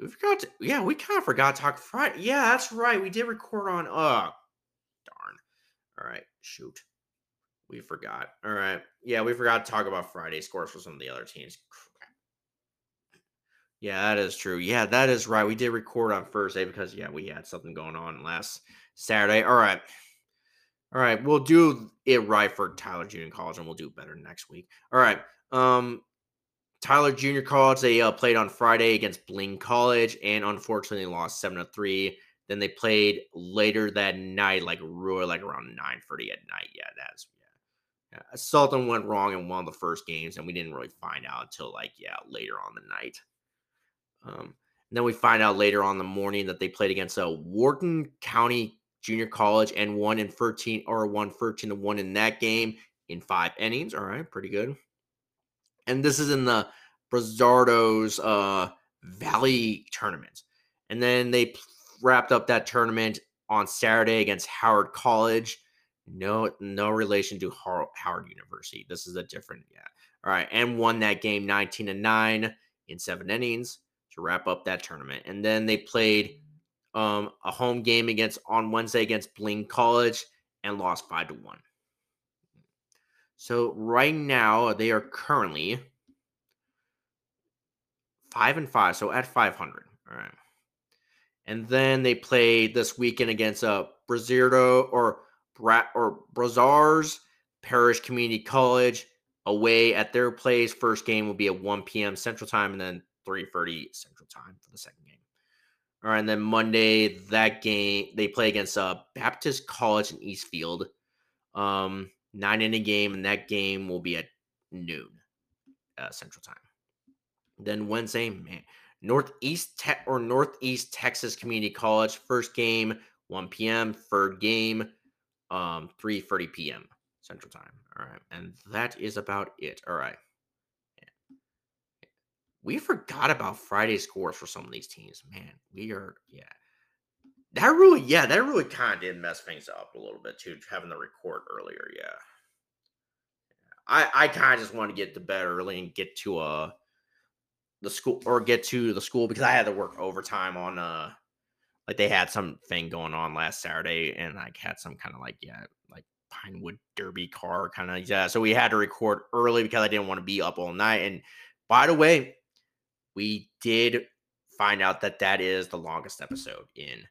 we forgot to, yeah, we kind of forgot to talk Friday. Yeah, that's right. We did record on, uh, darn. All right, shoot. We forgot. All right. Yeah, we forgot to talk about Friday scores for some of the other teams. Yeah, that is true. Yeah, that is right. We did record on Thursday because, yeah, we had something going on last Saturday. All right. All right. We'll do it right for Tyler Junior College and we'll do better next week. All right. Um, Tyler Junior College, they uh, played on Friday against Blaine College and unfortunately lost 7 to 3. Then they played later that night, like really like around 9:30 at night. Yeah, that's yeah. yeah. Something went wrong in one of the first games, and we didn't really find out until like yeah later on the night. Um, and then we find out later on the morning that they played against a Wharton County Junior College and won in 13 or won 13 to 1 in that game in five innings. All right, pretty good. And this is in the Brazzardo's uh, Valley tournament. And then they wrapped up that tournament on Saturday against Howard College. No, no relation to Howard University. This is a different, yeah. All right, and won that game 19 to 9 in seven innings to wrap up that tournament. And then they played um, a home game against on Wednesday against Blaine College and lost five to one. So right now they are currently five and five, so at five hundred. All right. And then they play this weekend against uh Brazirdo or Brat or Brazars Parish Community College away at their place. First game will be at 1 p.m. Central Time, and then 3:30 Central Time for the second game. All right, and then Monday that game they play against uh, Baptist College in Eastfield. Um, nine inning game, and that game will be at noon uh, Central Time. Then Wednesday, man, Northeast Te- or Northeast Texas Community College first game 1 p.m. Third game um 3:30 p.m. Central Time. All right, and that is about it. All right we forgot about Friday scores for some of these teams. Man, we are, yeah. That really, yeah, that really kind of did mess things up a little bit too, having the record earlier. Yeah. I, I kind of just want to get to bed early and get to uh the school or get to the school because I had to work overtime on uh like they had some thing going on last Saturday and I had some kind of like yeah like Pinewood Derby car kind of yeah so we had to record early because I didn't want to be up all night and by the way we did find out that that is the longest episode in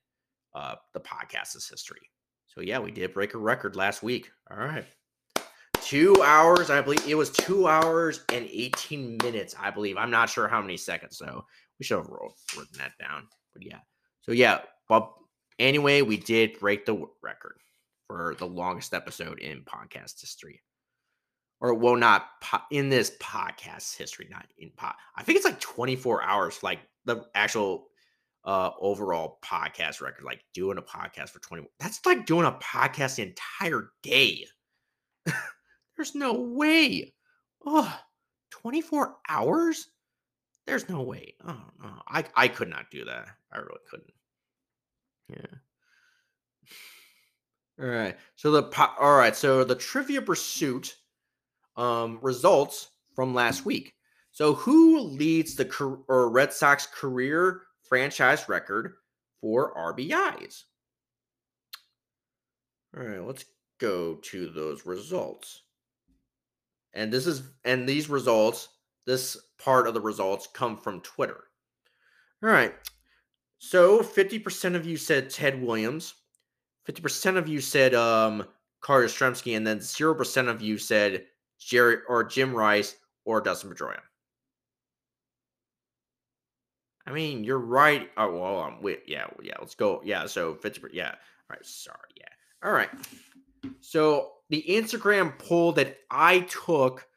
uh, the podcast's history. So yeah, we did break a record last week. All right. Two hours, I believe it was two hours and 18 minutes, I believe. I'm not sure how many seconds, so we should have written that down. But yeah. So yeah, but anyway, we did break the record for the longest episode in podcast history or well, not po- in this podcast history, not in pot. I think it's like 24 hours, like the actual uh overall podcast record, like doing a podcast for 20. That's like doing a podcast the entire day. There's no way. Oh, 24 hours? There's no way. Oh no. I I could not do that. I really couldn't. Yeah. All right. So the po- all right. So the trivia pursuit um, results from last week. So, who leads the or Red Sox career franchise record for RBIs? All right, let's go to those results. And this is and these results, this part of the results come from Twitter. All right. So 50% of you said Ted Williams, 50% of you said um Yastrzemski, and then 0% of you said Jerry or Jim Rice or Dustin Pedroia. I mean, you're right. Oh well, um, wait, yeah, yeah. Let's go. Yeah, so Fitzgerald. Yeah. All right. Sorry. Yeah. All right. So the Instagram poll that I took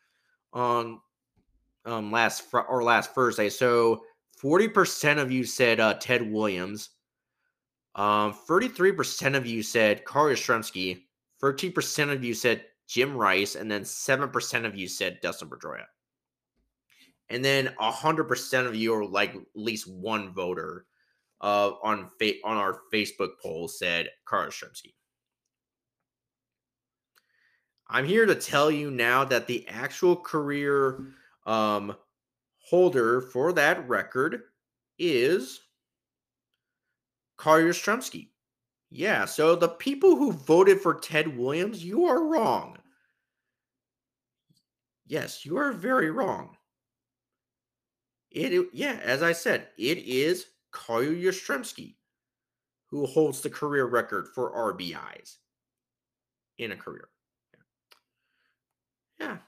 on um last fr- or last Thursday. So forty percent of you said uh, Ted Williams. Um, thirty-three percent of you said Carl Yastrzemski. Thirteen percent of you said Jim Rice, and then 7% of you said Dustin Pedroia. And then 100% of you, or like at least one voter uh, on fa- on our Facebook poll, said Carl Yastrzemski. I'm here to tell you now that the actual career um, holder for that record is Carl Yastrzemski. Yeah, so the people who voted for Ted Williams, you are wrong. Yes, you are very wrong. It, yeah, as I said, it is Kyle Yastrzemski who holds the career record for RBIs in a career. Yeah.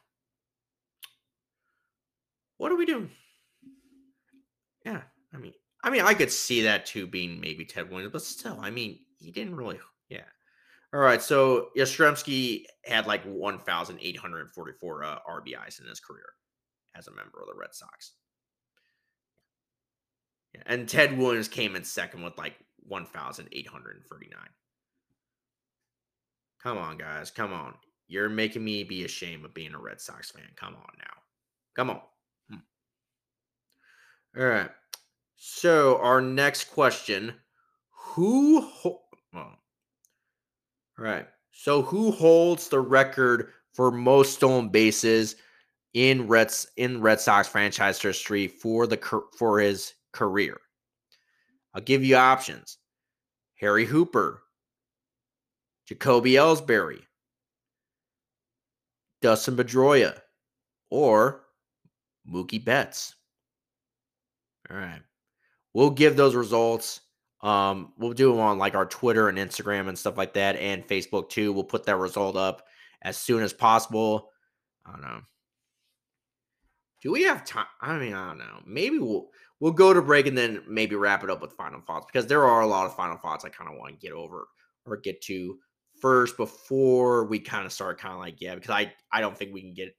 What are we doing? Yeah, I mean, I mean, I could see that too being maybe Ted Williams, but still, I mean, he didn't really. Yeah. All right. So Yastrzemski had like 1,844 uh, RBIs in his career as a member of the Red Sox. And Ted Williams came in second with like 1,839. Come on, guys. Come on. You're making me be ashamed of being a Red Sox fan. Come on now. Come on. Hmm. All right. So our next question: Who? Ho- oh. Right. So who holds the record for most stolen bases in Reds in Red Sox franchise history for the for his career? I'll give you options: Harry Hooper, Jacoby Ellsbury, Dustin Pedroia, or Mookie Betts. All right. We'll give those results. Um, we'll do them on like our Twitter and Instagram and stuff like that, and Facebook too. We'll put that result up as soon as possible. I don't know. Do we have time? I mean, I don't know. Maybe we'll we'll go to break and then maybe wrap it up with final thoughts because there are a lot of final thoughts I kind of want to get over or get to first before we kind of start kind of like yeah because I I don't think we can get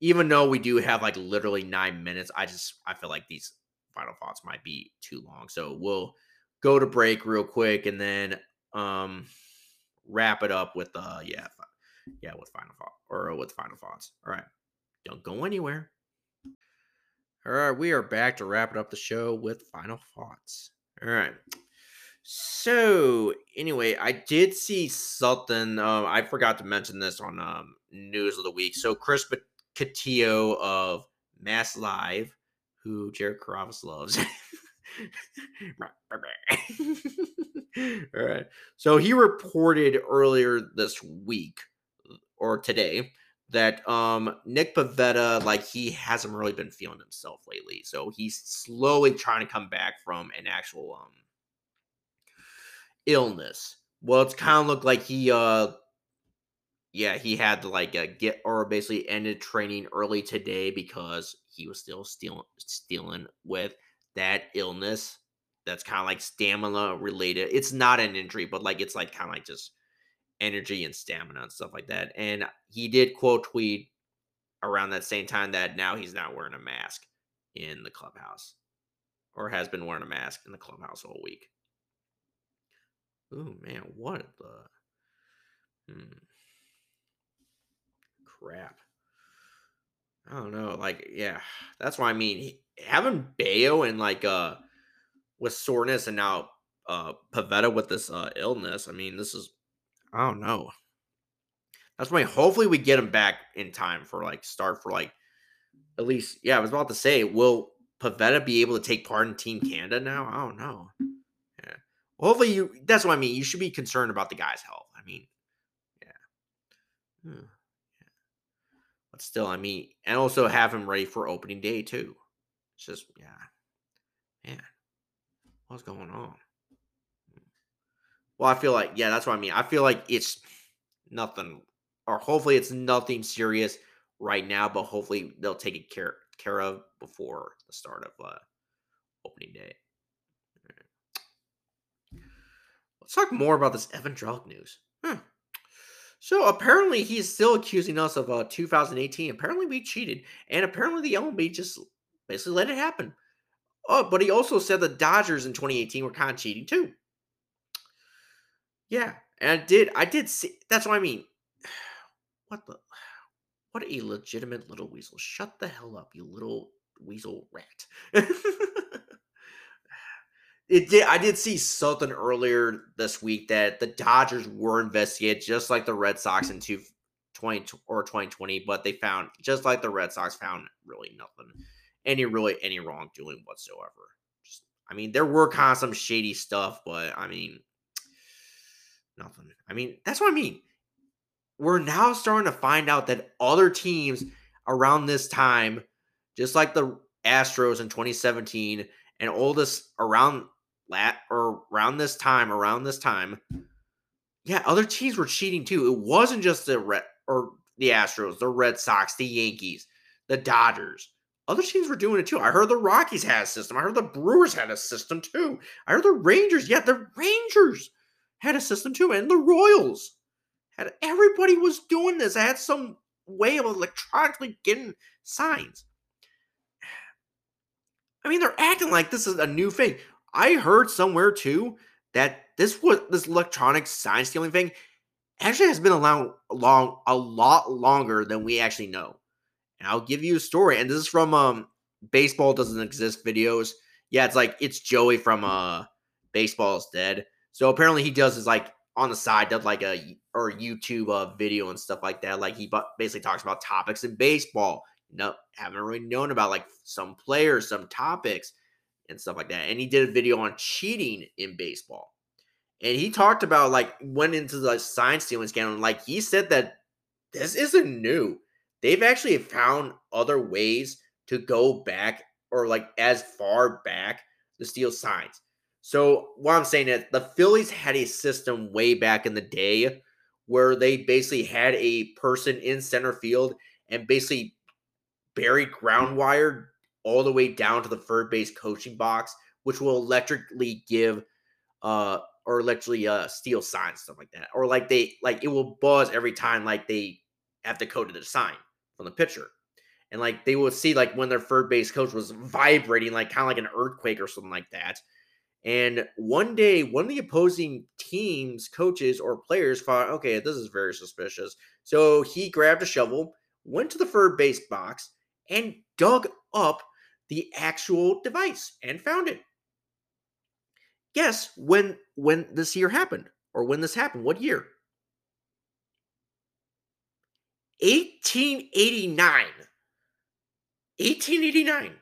even though we do have like literally nine minutes I just I feel like these final thoughts might be too long so we'll go to break real quick and then um wrap it up with uh yeah yeah with final thought or with final thoughts all right don't go anywhere all right we are back to wrap it up the show with final thoughts all right so anyway, I did see something. Um, I forgot to mention this on um, news of the week. So Chris Cotillo of Mass Live, who Jared Carrabis loves. All right. So he reported earlier this week or today that um Nick Pivetta, like he hasn't really been feeling himself lately. So he's slowly trying to come back from an actual um illness. Well, it's kind of looked like he, uh, yeah, he had to like uh, get or basically ended training early today because he was still stealing, stealing with that illness. That's kind of like stamina related. It's not an injury, but like it's like kind of like just energy and stamina and stuff like that. And he did quote tweet around that same time that now he's not wearing a mask in the clubhouse or has been wearing a mask in the clubhouse all week. Oh man, what the hmm. crap? I don't know. Like, yeah, that's what I mean. Having Bello and like uh with soreness and now uh Pivetta with this uh illness. I mean, this is I don't know. That's why hopefully we get him back in time for like start for like at least yeah, I was about to say, will Pivetta be able to take part in Team Canada now? I don't know Yeah. hopefully you that's what I mean. You should be concerned about the guy's health. I mean, yeah. Hmm. But still, I mean, and also have him ready for opening day too. It's just yeah. Man. What's going on? Well, I feel like, yeah, that's what I mean. I feel like it's nothing, or hopefully it's nothing serious right now, but hopefully they'll take it care care of before the start of uh, opening day. Let's talk more about this Evan Drellich news. Hmm. So apparently he's still accusing us of uh, 2018. Apparently we cheated, and apparently the MLB just basically let it happen. Oh, but he also said the Dodgers in 2018 were kind of cheating too. Yeah, and I did. I did see. That's what I mean. What the? What a legitimate little weasel! Shut the hell up, you little weasel rat. it did. I did see something earlier this week that the Dodgers were investigated, just like the Red Sox in two, 20 or 2020, but they found just like the Red Sox found really nothing, any really any wrongdoing whatsoever. Just, I mean, there were kind of some shady stuff, but I mean, nothing. I mean, that's what I mean. We're now starting to find out that other teams around this time, just like the Astros in 2017 and all this around lat or around this time, around this time, yeah, other teams were cheating too. It wasn't just the red or the Astros, the Red Sox, the Yankees, the Dodgers. other teams were doing it too. I heard the Rockies had a system. I heard the Brewers had a system too. I heard the Rangers, yeah, the Rangers had a system too, and the Royals had everybody was doing this. I had some way of electronically getting signs. I mean, they're acting like this is a new thing. I heard somewhere too that this was this electronic sign stealing thing actually has been around long a lot longer than we actually know. And I'll give you a story. And this is from um Baseball Doesn't Exist videos. Yeah, it's like it's Joey from uh Baseball is Dead. So apparently he does is like on the side does like a or YouTube uh, video and stuff like that. Like he basically talks about topics in baseball. Know, haven't really known about like some players, some topics, and stuff like that. And he did a video on cheating in baseball. And he talked about like went into the sign stealing scandal. And like he said that this isn't new. They've actually found other ways to go back or like as far back to steal signs. So what I'm saying is the Phillies had a system way back in the day where they basically had a person in center field and basically buried ground wire all the way down to the third base coaching box, which will electrically give uh or electrically uh steal signs, stuff like that. Or like they like it will buzz every time like they have to code to the sign from the pitcher. And like they will see like when their third base coach was vibrating, like kind of like an earthquake or something like that. And one day, one of the opposing teams, coaches, or players thought, okay, this is very suspicious. So he grabbed a shovel, went to the third base box, and dug up the actual device and found it. Guess when when this year happened, or when this happened? What year? 1889. 1889.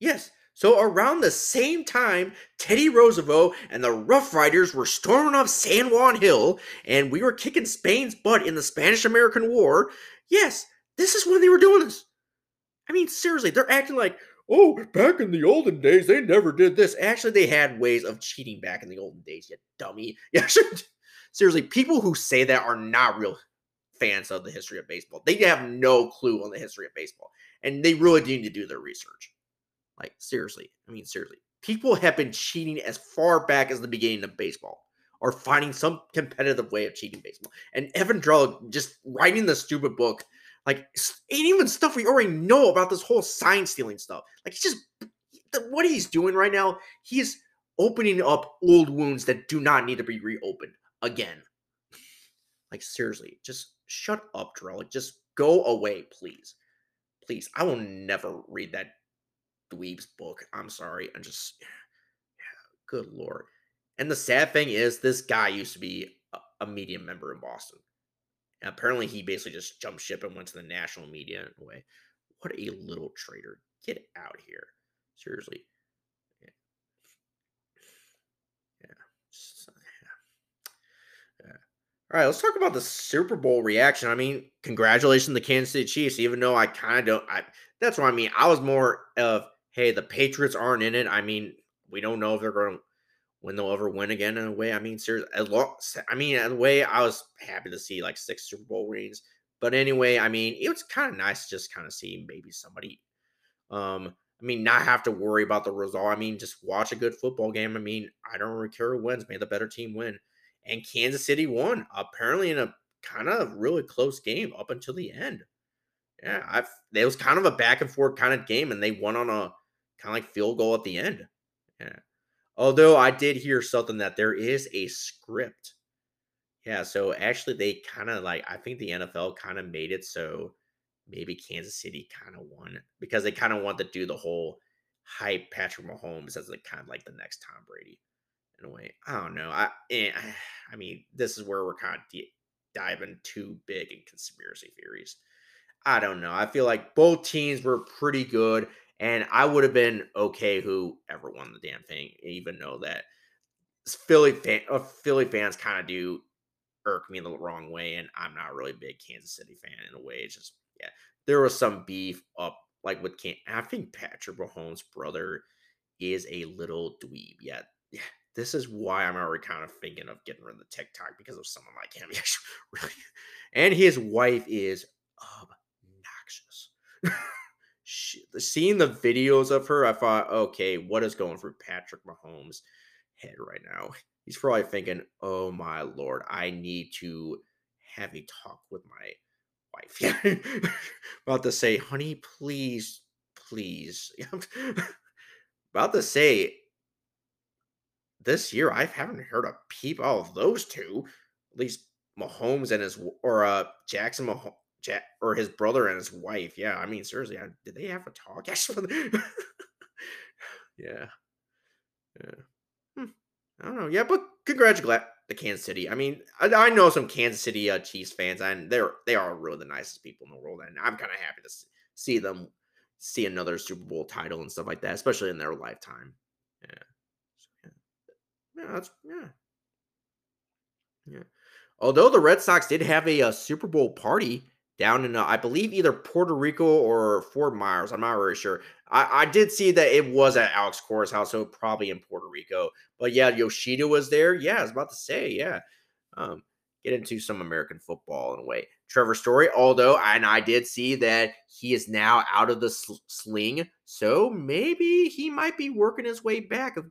Yes, so around the same time, Teddy Roosevelt and the Rough Riders were storming off San Juan Hill, and we were kicking Spain's butt in the Spanish-American War. Yes, this is when they were doing this. I mean, seriously, they're acting like, oh, back in the olden days, they never did this. Actually, they had ways of cheating back in the olden days, you dummy. Yeah, seriously, people who say that are not real fans of the history of baseball. They have no clue on the history of baseball, and they really need to do their research. Like, seriously. I mean, seriously. People have been cheating as far back as the beginning of baseball or finding some competitive way of cheating baseball. And Evan Drellich just writing the stupid book, like, ain't even stuff we already know about this whole sign stealing stuff. Like, he's just, what he's doing right now, he's opening up old wounds that do not need to be reopened again. Like, seriously, just shut up, Drellich. Just go away, please. Please. I will never read that Dweeb's book. I'm sorry. I'm just, good lord. And the sad thing is, this guy used to be a, a media member in Boston. Apparently, he basically just jumped ship and went to the national media in a way. What a little traitor. Get out here. Seriously. Yeah. Yeah. Just, yeah. yeah. All right, let's talk about the Super Bowl reaction. I mean, congratulations to the Kansas City Chiefs, even though I kind of don't. I that's what I mean. I was more of hey, the Patriots aren't in it. I mean, we don't know if they're going to when they'll ever win again. In a way, I mean, seriously, I mean, in a way, I was happy to see like six Super Bowl rings. But anyway, I mean, it was kind of nice just kind of see maybe somebody. Um, I mean, not have to worry about the result. I mean, just watch a good football game. I mean, I don't really care who wins. May the better team win. And Kansas City won, apparently in a kind of really close game up until the end. Yeah, I've it was kind of a back and forth kind of game, and they won on a kind of like field goal at the end. Yeah. Although I did hear something that there is a script. Yeah, so actually they kind of like I think the NFL kind of made it so maybe Kansas City kind of won because they kind of want to do the whole hype Patrick Mahomes as like kind of like the next Tom Brady in a way. I don't know. I eh, I mean, this is where we're kind of diving too big in conspiracy theories. I don't know. I feel like both teams were pretty good. And I would have been okay whoever won the damn thing, even though that Philly fan, uh, Philly fans kind of do irk me the wrong way, and I'm not really big Kansas City fan in a way. It's just yeah, there was some beef up like with Can. I think Patrick Mahomes' brother is a little dweeb. Yeah, yeah. This is why I'm already kind of thinking of getting rid of the TikTok because of someone like him. really, and his wife is obnoxious. she, seeing the videos of her, I thought, okay, what is going through Patrick Mahomes' head right now? He's probably thinking, oh my lord, I need to have a talk with my wife. About to say, honey, please, please. About to say, this year I haven't heard a peep out of those two. At least Mahomes and his or uh Jackson Mahomes Jack or his brother and his wife. Yeah, I mean seriously, I, did they have a talk? yeah, yeah. Hmm. I don't know. Yeah, but congratulate the Kansas City. I mean, I, I know some Kansas City uh, Chiefs fans, and they're they are really the nicest people in the world, and I'm kind of happy to see them see another Super Bowl title and stuff like that, especially in their lifetime. Yeah, yeah, yeah, that's yeah, yeah. Although the Red Sox did have a, a uh, Super Bowl party down in, uh, I believe, either Puerto Rico or Fort Myers. I'm not really sure. I, I did see that it was at Alex Cora's house, so probably in Puerto Rico. But yeah, Yoshida was there. Yeah, I was about to say, yeah. Um, get into some American football in a way. Trevor Story, although, and I did see that he is now out of the sl- sling, so maybe he might be working his way back. Of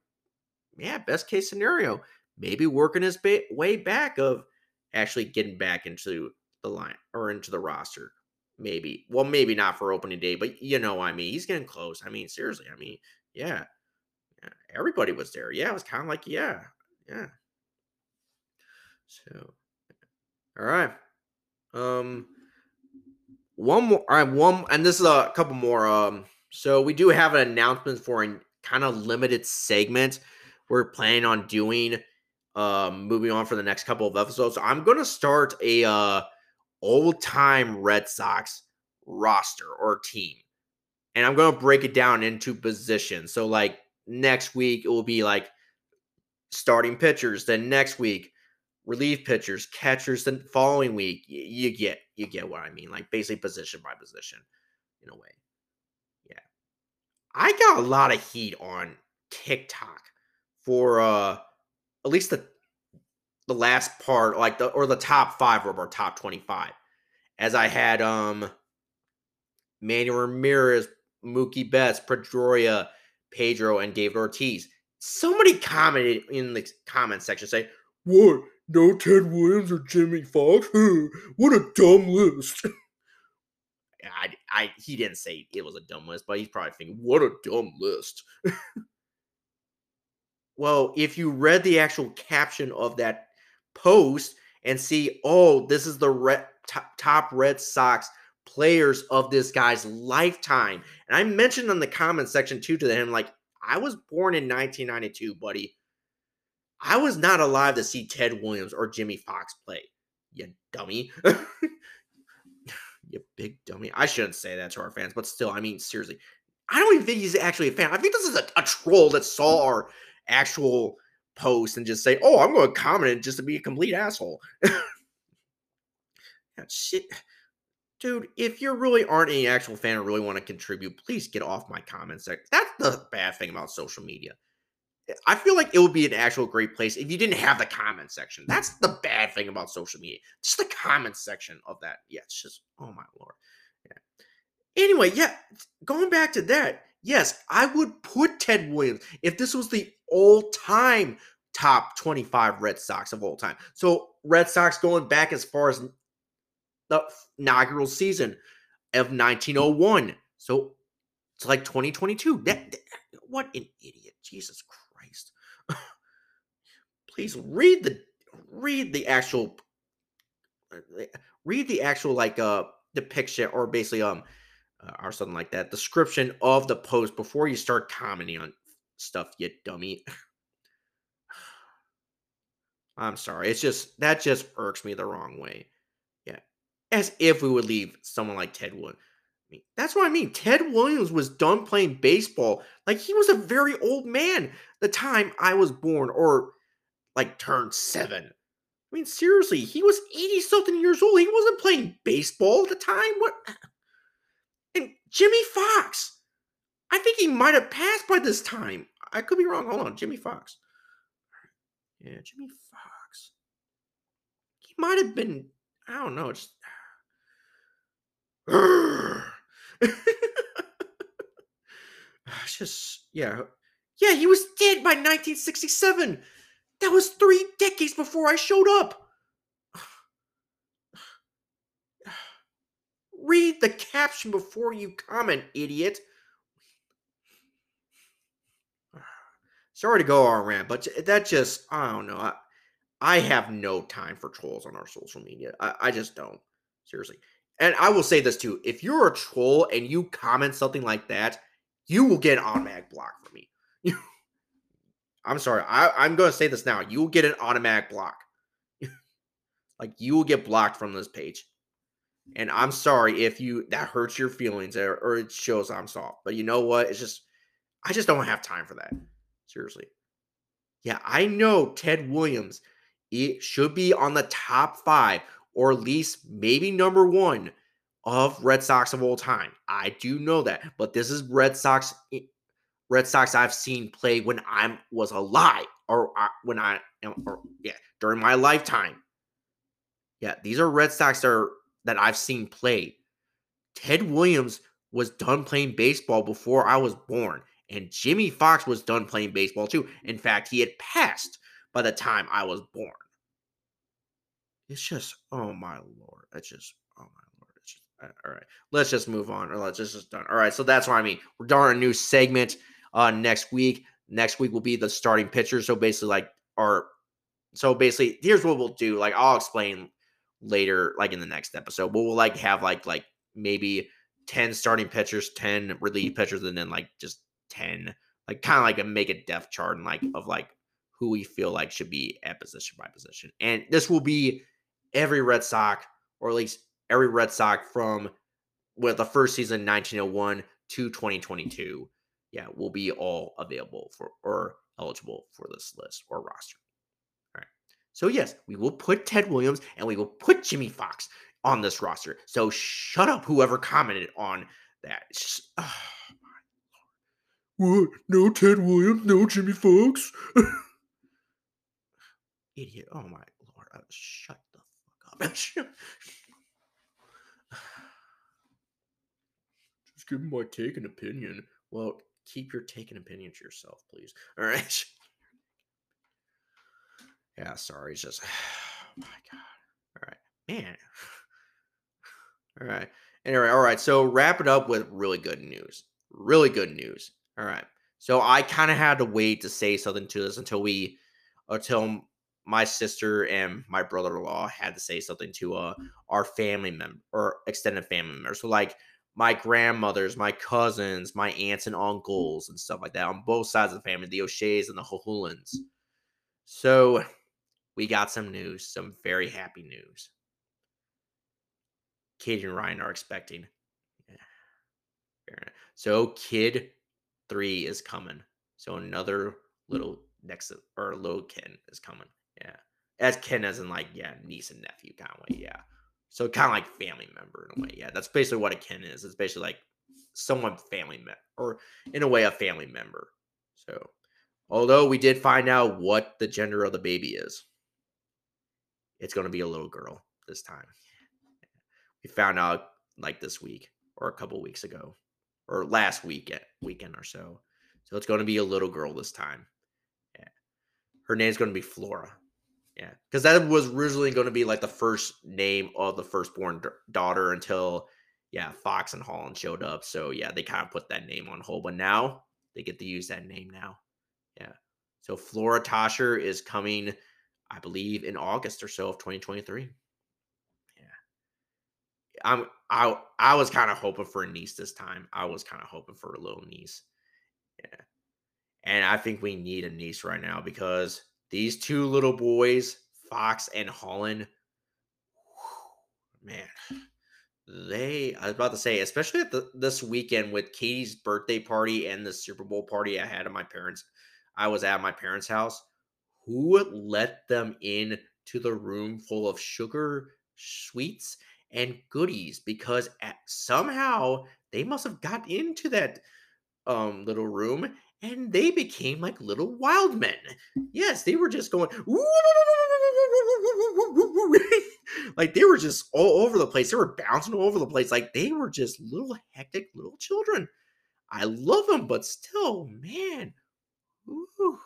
yeah, best case scenario, maybe working his ba- way back of actually getting back into the line or into the roster. Maybe. Well, maybe not for opening day, but you know, I mean, he's getting close. I mean, seriously, I mean, yeah. yeah everybody was there. Yeah, it was kind of like, yeah, yeah. So, all right. Um, one more. All right, one, and this is a couple more. Um, so we do have an announcement for a kind of limited segment we're planning on doing. Um, moving on for the next couple of episodes. I'm gonna start a uh old time Red Sox roster or team. And I'm going to break it down into positions. So, like next week, it will be like starting pitchers. Then next week, relief pitchers, catchers. Then following week, you, get you get what I mean. Like basically position by position, in a way. Yeah, I got a lot of heat on TikTok for uh at least the the last part, like the or the top five of our top 25. As I had um Manuel Ramirez, Mookie Betts, Pedroia, Pedro, and David Ortiz. Somebody commented in the comment section say, What? No Ted Williams or Jimmie Foxx? what a dumb list. I, I he didn't say it was a dumb list, but he's probably thinking, what a dumb list. well, if you read the actual caption of that post and see, oh, this is the top, top Red Sox players of this guy's lifetime. And I mentioned in the comment section too to him, like, I was born in 1992, buddy. I was not alive to see Ted Williams or Jimmie Foxx play. You dummy. you big dummy. I shouldn't say that to our fans, but still, I mean, seriously. I don't even think he's actually a fan. I think this is a, a troll that saw our actual post and just say, "Oh, I'm going to comment just to be a complete asshole." shit, dude. If you really aren't any actual fan or really want to contribute, please get off my comments. That's the bad thing about social media. I feel like it would be an actual great place if you didn't have the comment section. That's the bad thing about social media. Just the comment section of that. Yeah, it's just oh my lord. Yeah. Anyway, yeah, going back to that, yes, I would put Ted Williams if this was the all time top 25 Red Sox of all time. So, Red Sox going back as far as the inaugural season of 1901. So, it's like 2022. That, that what an idiot. Jesus Christ. Please read the read the actual uh, read the actual like uh depiction or basically um Uh, or something like that description of the post before you start commenting on stuff, you dummy. I'm sorry. It's just that just irks me the wrong way. Yeah. As if we would leave someone like Ted Williams. I mean, that's what I mean. Ted Williams was done playing baseball. Like he was a very old man the time I was born or like turned seven. I mean, seriously, he was 80 something years old. He wasn't playing baseball at the time. What? And Foxx. I think he might have passed by this time. I could be wrong. Hold on. Jimmie Foxx. Yeah, Jimmie Foxx. He might have been, I don't know, just just yeah, yeah. He was dead by 1967. That was three decades before I showed up. Read the caption before you comment, idiot. Sorry to go on rant, but that just I don't know. I, I have no time for trolls on our social media. I, I just don't. Seriously. And I will say this too. If you're a troll and you comment something like that, you will get an automatic block from me. I'm sorry. I, I'm going to say this now. You will get an automatic block. like you will get blocked from this page. And I'm sorry if you that hurts your feelings or, or it shows I'm soft. But you know what? It's just I just don't have time for that. Seriously. Yeah, I know Ted Williams it should be on the top five or at least maybe number one of Red Sox of all time. I do know that, but this is Red Sox eh, Red Sox I've seen play when I was alive or when I or yeah, during my lifetime. Yeah, these are Red Sox that, are, that I've seen play. Ted Williams was done playing baseball before I was born, and Jimmie Foxx was done playing baseball too. In fact, he had passed by the time I was born. It's just, oh my lord. It's just, oh my lord. It's just, all right. Let's just move on, or let's just, just done. All right. So that's what I mean. We're doing a new segment uh next week. Next week will be the starting pitcher. So basically, like, our, so basically, here's what we'll do. Like, I'll explain later, like in the next episode. But we'll like have like like maybe 10 starting pitchers, 10 relief pitchers, and then like just 10, like kind of like a make a depth chart and like of like who we feel like should be at position by position. And this will be every Red Sox, or at least every Red Sox from with the first season 1901 to 2022. Yeah, will be all available for or eligible for this list or roster. So yes, we will put Ted Williams and we will put Jimmie Foxx on this roster. So shut up, whoever commented on that. Just, oh, what? No Ted Williams, no Jimmie Foxx? Idiot. Oh my lord. Uh, shut the fuck up. Just give my take and opinion. Well, keep your take and opinion to yourself, please. All right. yeah, sorry. It's just, oh my God. All right. Man. All right. Anyway, all right. So wrap it up with really good news. Really good news. All right. So I kind of had to wait to say something to this until we, until my sister and my brother-in-law had to say something to uh our family member or extended family members. So like my grandmothers, my cousins, my aunts and uncles and stuff like that on both sides of the family, the O'Sheas and the Hulans. So we got some news, some very happy news. Katie and Ryan are expecting. So kid three is coming. So another hmm. little next or little Ken is coming. Yeah. As Ken as in like, yeah, niece and nephew kind of way. Yeah. So kind of like family member in a way. Yeah. That's basically what a Ken is. It's basically like someone family member or in a way a family member. So although we did find out what the gender of the baby is, it's going to be a little girl this time. We found out like this week or a couple weeks ago or last weekend eh, weekend or so. So it's going to be a little girl this time. Yeah. Her name's going to be Flora. Yeah, because that was originally going to be like the first name of the firstborn d- daughter until, yeah, Fox and Holland showed up. So yeah, they kind of put that name on hold, but now they get to use that name now. Yeah, so Flora Tasher is coming, I believe, in August or so of 2023. Yeah, I'm I I was kind of hoping for a niece this time. I was kind of hoping for a little niece. Yeah, and I think we need a niece right now because these two little boys, Fox and Holland, man, they, I was about to say, especially at the, this weekend with Katie's birthday party and the Super Bowl party I had at my parents, I was at my parents' house. Who let them in to the room full of sugar, sweets, and goodies? Because at, somehow they must have got into that um little room and they became like little wild men. Yes, they were just going like they were just all over the place. They were bouncing all over the place. Like they were just little hectic little children. I love them, but still, man, ooh,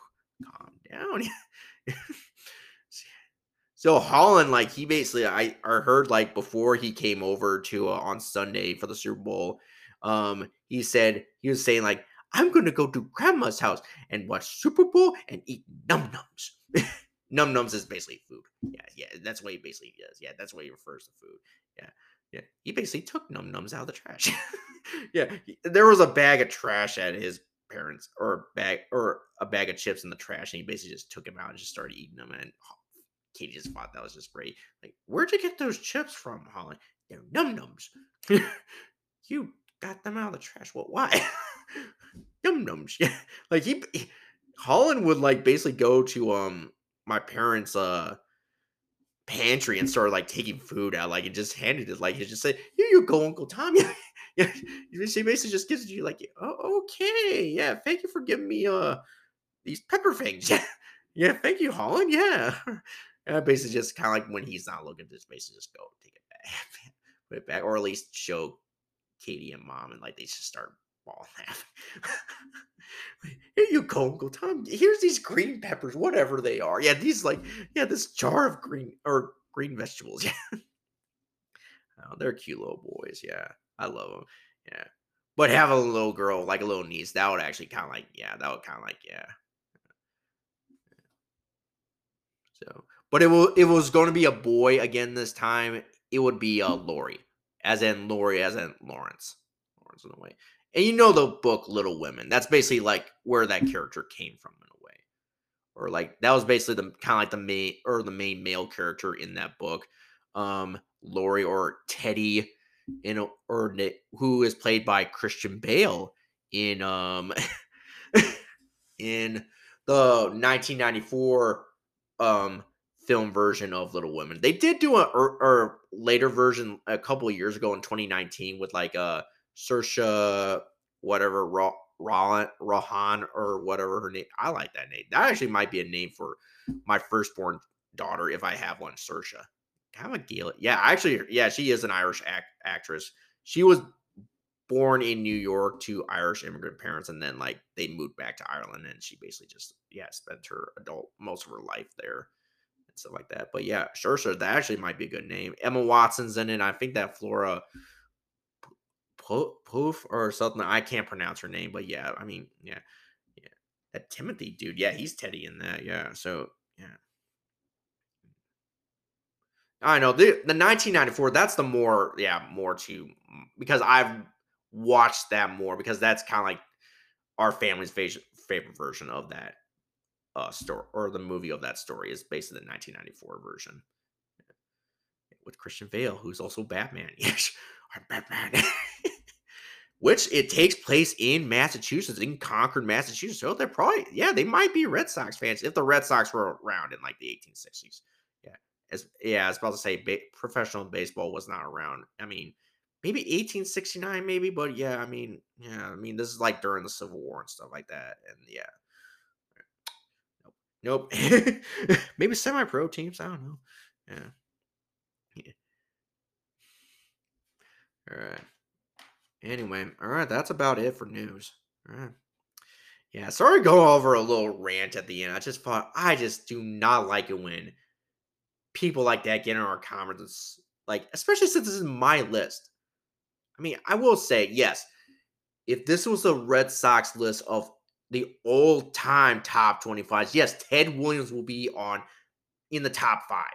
calm down. so Holland, like he basically, I, I heard like before he came over to uh, on Sunday for the Super Bowl, um, he said he was saying like I'm gonna go to grandma's house and watch Super Bowl and eat num nums. num nums is basically food. Yeah, yeah, that's what he basically does. Yeah, that's what he refers to food. Yeah, yeah. He basically took num nums out of the trash. yeah, there was a bag of trash at his parents or bag or a bag of chips in the trash, and he basically just took them out and just started eating them. And Katie just thought that was just great. Like, where'd you get those chips from, Holland? They're num nums. you got them out of the trash. Well, why? num nums. Yeah, like he, he Holland would like basically go to um my parents' uh pantry and started like taking food out, like and just handed it, like he just said, "Here you go, Uncle Tom." She basically just gives you, like, "Oh, okay, yeah, thank you for giving me uh these pepper things." Yeah, yeah, thank you, Holland. Yeah, and basically just kind of like when he's not looking, just basically just go take it back, put it back, or at least show Katie and Mom, and like they just start ball laughing. Here you go, Uncle Tom. Here's these green peppers, whatever they are. Yeah, these like yeah, this jar of green or green vegetables. Yeah, oh, they're cute little boys. Yeah, I love them. Yeah, but have a little girl like a little niece. That would actually kind of like yeah, that would kind of like yeah. So, but it will it was going to be a boy again this time. It would be uh Lori, as in Lori, as in Lawrence. Lawrence in a way. And you know the book Little Women. That's basically like where that character came from in a way. Or like that was basically the kind of like the main or the main male character in that book. Um Lori or Teddy in or who is played by Christian Bale in um in the 1994 um film version of Little Women. They did do a or, or later version a couple years ago in 2019 with like uh Saoirse, whatever, Roland, Rohan, or whatever her name. I like that name. That actually might be a name for my firstborn daughter if I have one. Saoirse. Kind of a Gaelic. Yeah, actually, yeah, she is an Irish act- actress. She was born in New York to Irish immigrant parents, and then like they moved back to Ireland, and she basically just yeah spent her adult most of her life there and stuff like that. But yeah, Saoirse, that actually might be a good name. Emma Watson's in it. I think that Flora Poof or something. I can't pronounce her name, but yeah, I mean, yeah, yeah. That Timothy dude, yeah, he's Teddy in that, yeah. So yeah. I know the the 1994. That's the more, yeah, more to because I've watched that more because that's kind of like our family's favorite version of that uh story or the movie of that story is basically the 1994 version with Christian Bale, who's also Batman. Yes, I'm Batman. which it takes place in Massachusetts, in Concord, Massachusetts. So they're probably, yeah, they might be Red Sox fans if the Red Sox were around in like the 1860s. As yeah, I was about to say ba- professional baseball was not around. I mean, maybe 1869, maybe, but yeah, I mean, yeah, I mean, this is like during the Civil War and stuff like that, and yeah. Nope. Nope. maybe semi-pro teams. I don't know. Yeah. yeah. All right. Anyway, all right, that's about it for news. All right. Yeah, sorry to go over a little rant at the end. I just thought I just do not like it when people like that get in our comments, like especially since this is my list. I mean, I will say yes. If this was the Red Sox list of the all-time top 25s, yes, Ted Williams will be on in the top five,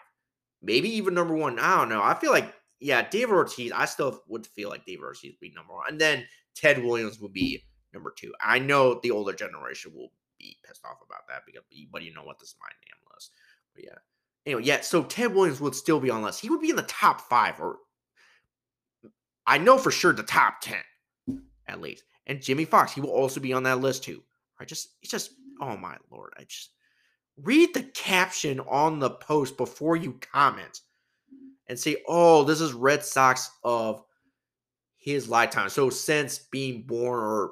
maybe even number one. I don't know. I feel like yeah, David Ortiz, I still would feel like David Ortiz would be number one. And then Ted Williams would be number two. I know the older generation will be pissed off about that because but you know what? This is my name list. But yeah. Anyway, yeah, so Ted Williams would still be on list. He would be in the top five, or I know for sure the top ten, at least. And Jimmie Foxx, he will also be on that list too. I just it's just oh my lord. I just read the caption on the post before you comment and say, oh, this is Red Sox of his lifetime. So since being born or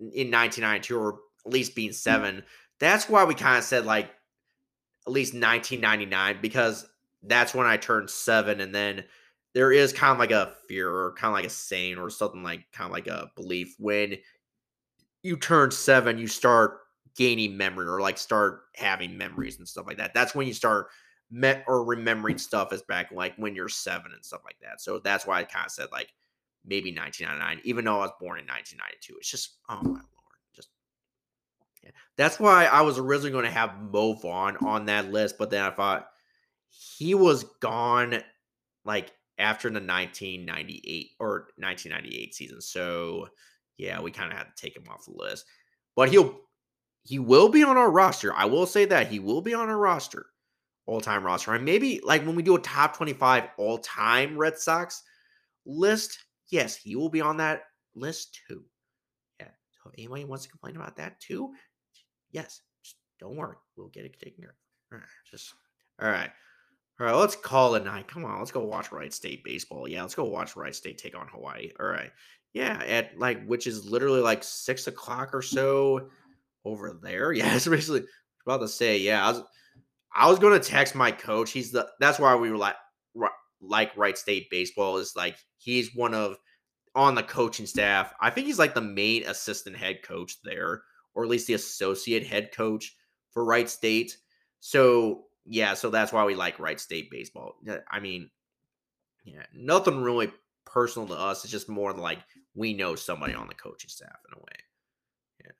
in 1992 or at least being hmm. seven, that's why we kind of said like at least 1999 because that's when I turned seven and then there is kind of like a fear or kind of like a saying or something like kind of like a belief when you turn seven, you start gaining memory or like start having memories and stuff like that. That's when you start met or remembering stuff as back like when you're seven and stuff like that. So that's why I kind of said like maybe 1999, even though I was born in 1992. It's just oh my lord. That's why I was originally going to have Mo Vaughn on that list, but then I thought he was gone like after the 1998 or 1998 season. So yeah, we kind of had to take him off the list. But he'll he will be on our roster. I will say that he will be on our roster, all time roster. And maybe like when we do a top 25 all time Red Sox list, yes, he will be on that list too. Yeah. So anybody wants to complain about that too, yes, just don't worry. We'll get it taken care of. All right. Just all right. All right, let's call it night. Come on, let's go watch Wright State baseball. Yeah, let's go watch Wright State take on Hawaii. All right. Yeah, at like which is literally like six o'clock or so over there. Yeah, it's basically about to say. Yeah, I was I was gonna text my coach. He's the that's why we were like like Wright State baseball is like he's one of on the coaching staff. I think he's like the main assistant head coach there, or at least the associate head coach for Wright State. So yeah, so that's why we like Wright State baseball. I mean, yeah, nothing really personal to us. It's just more like we know somebody on the coaching staff in a way. Yeah.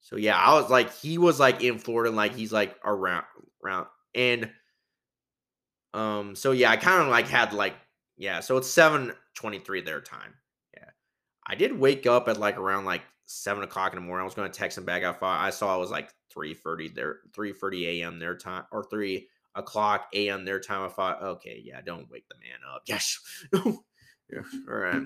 So yeah, I was like, he was like in Florida, and like he's like around around and um, so yeah, I kind of like had like yeah, so it's 723 their time. Yeah. I did wake up at like around like seven o'clock in the morning. I was gonna text him back. I thought I saw it was like 3:30 there, 3:30 a.m. their time or three o'clock a.m. their time. I thought, okay, yeah, don't wake the man up. Yes. yeah. All right.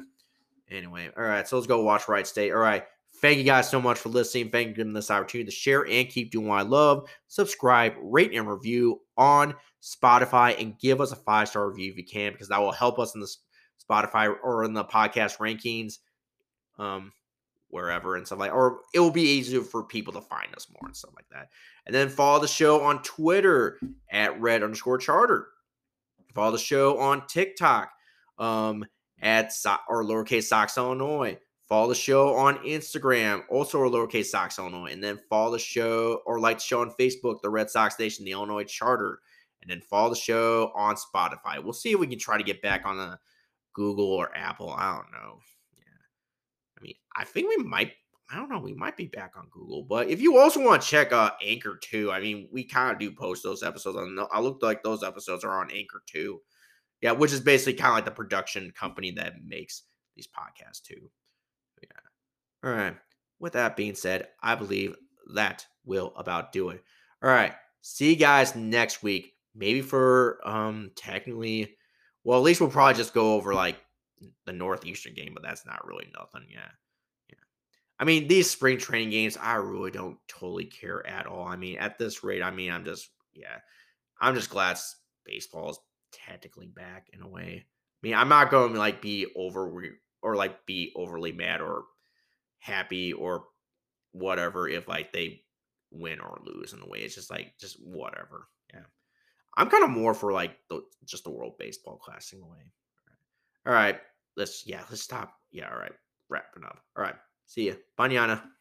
Anyway, all right. So let's go watch Wright State. All right. Thank you guys so much for listening. Thank you for giving this opportunity to share and keep doing what I love. Subscribe, rate, and review on Spotify, and give us a five star review if you can, because that will help us in the Spotify or in the podcast rankings, um, wherever and stuff like. Or it will be easier for people to find us more and stuff like that. And then follow the show on Twitter at red underscore charter. Follow the show on TikTok um, at so- or lowercase Sox Illinois. Follow the show on Instagram, also or lowercase Sox Illinois, and then follow the show or like the show on Facebook, the Red Sox Nation, the Illinois Charter, and then follow the show on Spotify. We'll see if we can try to get back on the Google or Apple. I don't know. I think we might. I don't know. We might be back on Google, but if you also want to check uh, Anchor too, I mean, we kind of do post those episodes. I looked like those episodes are on Anchor too. Yeah, which is basically kind of like the production company that makes these podcasts too. Yeah. All right. With that being said, I believe that will about do it. All right. See you guys next week. Maybe for um technically, well, at least we'll probably just go over like the Northeastern game, but that's not really nothing. Yeah. I mean, these spring training games, I really don't totally care at all. I mean, at this rate, I mean, I'm just, yeah, I'm just glad baseball is technically back in a way. I mean, I'm not going to like be over or like be overly mad or happy or whatever if like they win or lose in a way. It's just like just whatever. Yeah. I'm kind of more for like the just the World Baseball Classic in a way. All right. Let's yeah, let's stop. Yeah, all right. Wrapping up. All right. See ya. Banyana.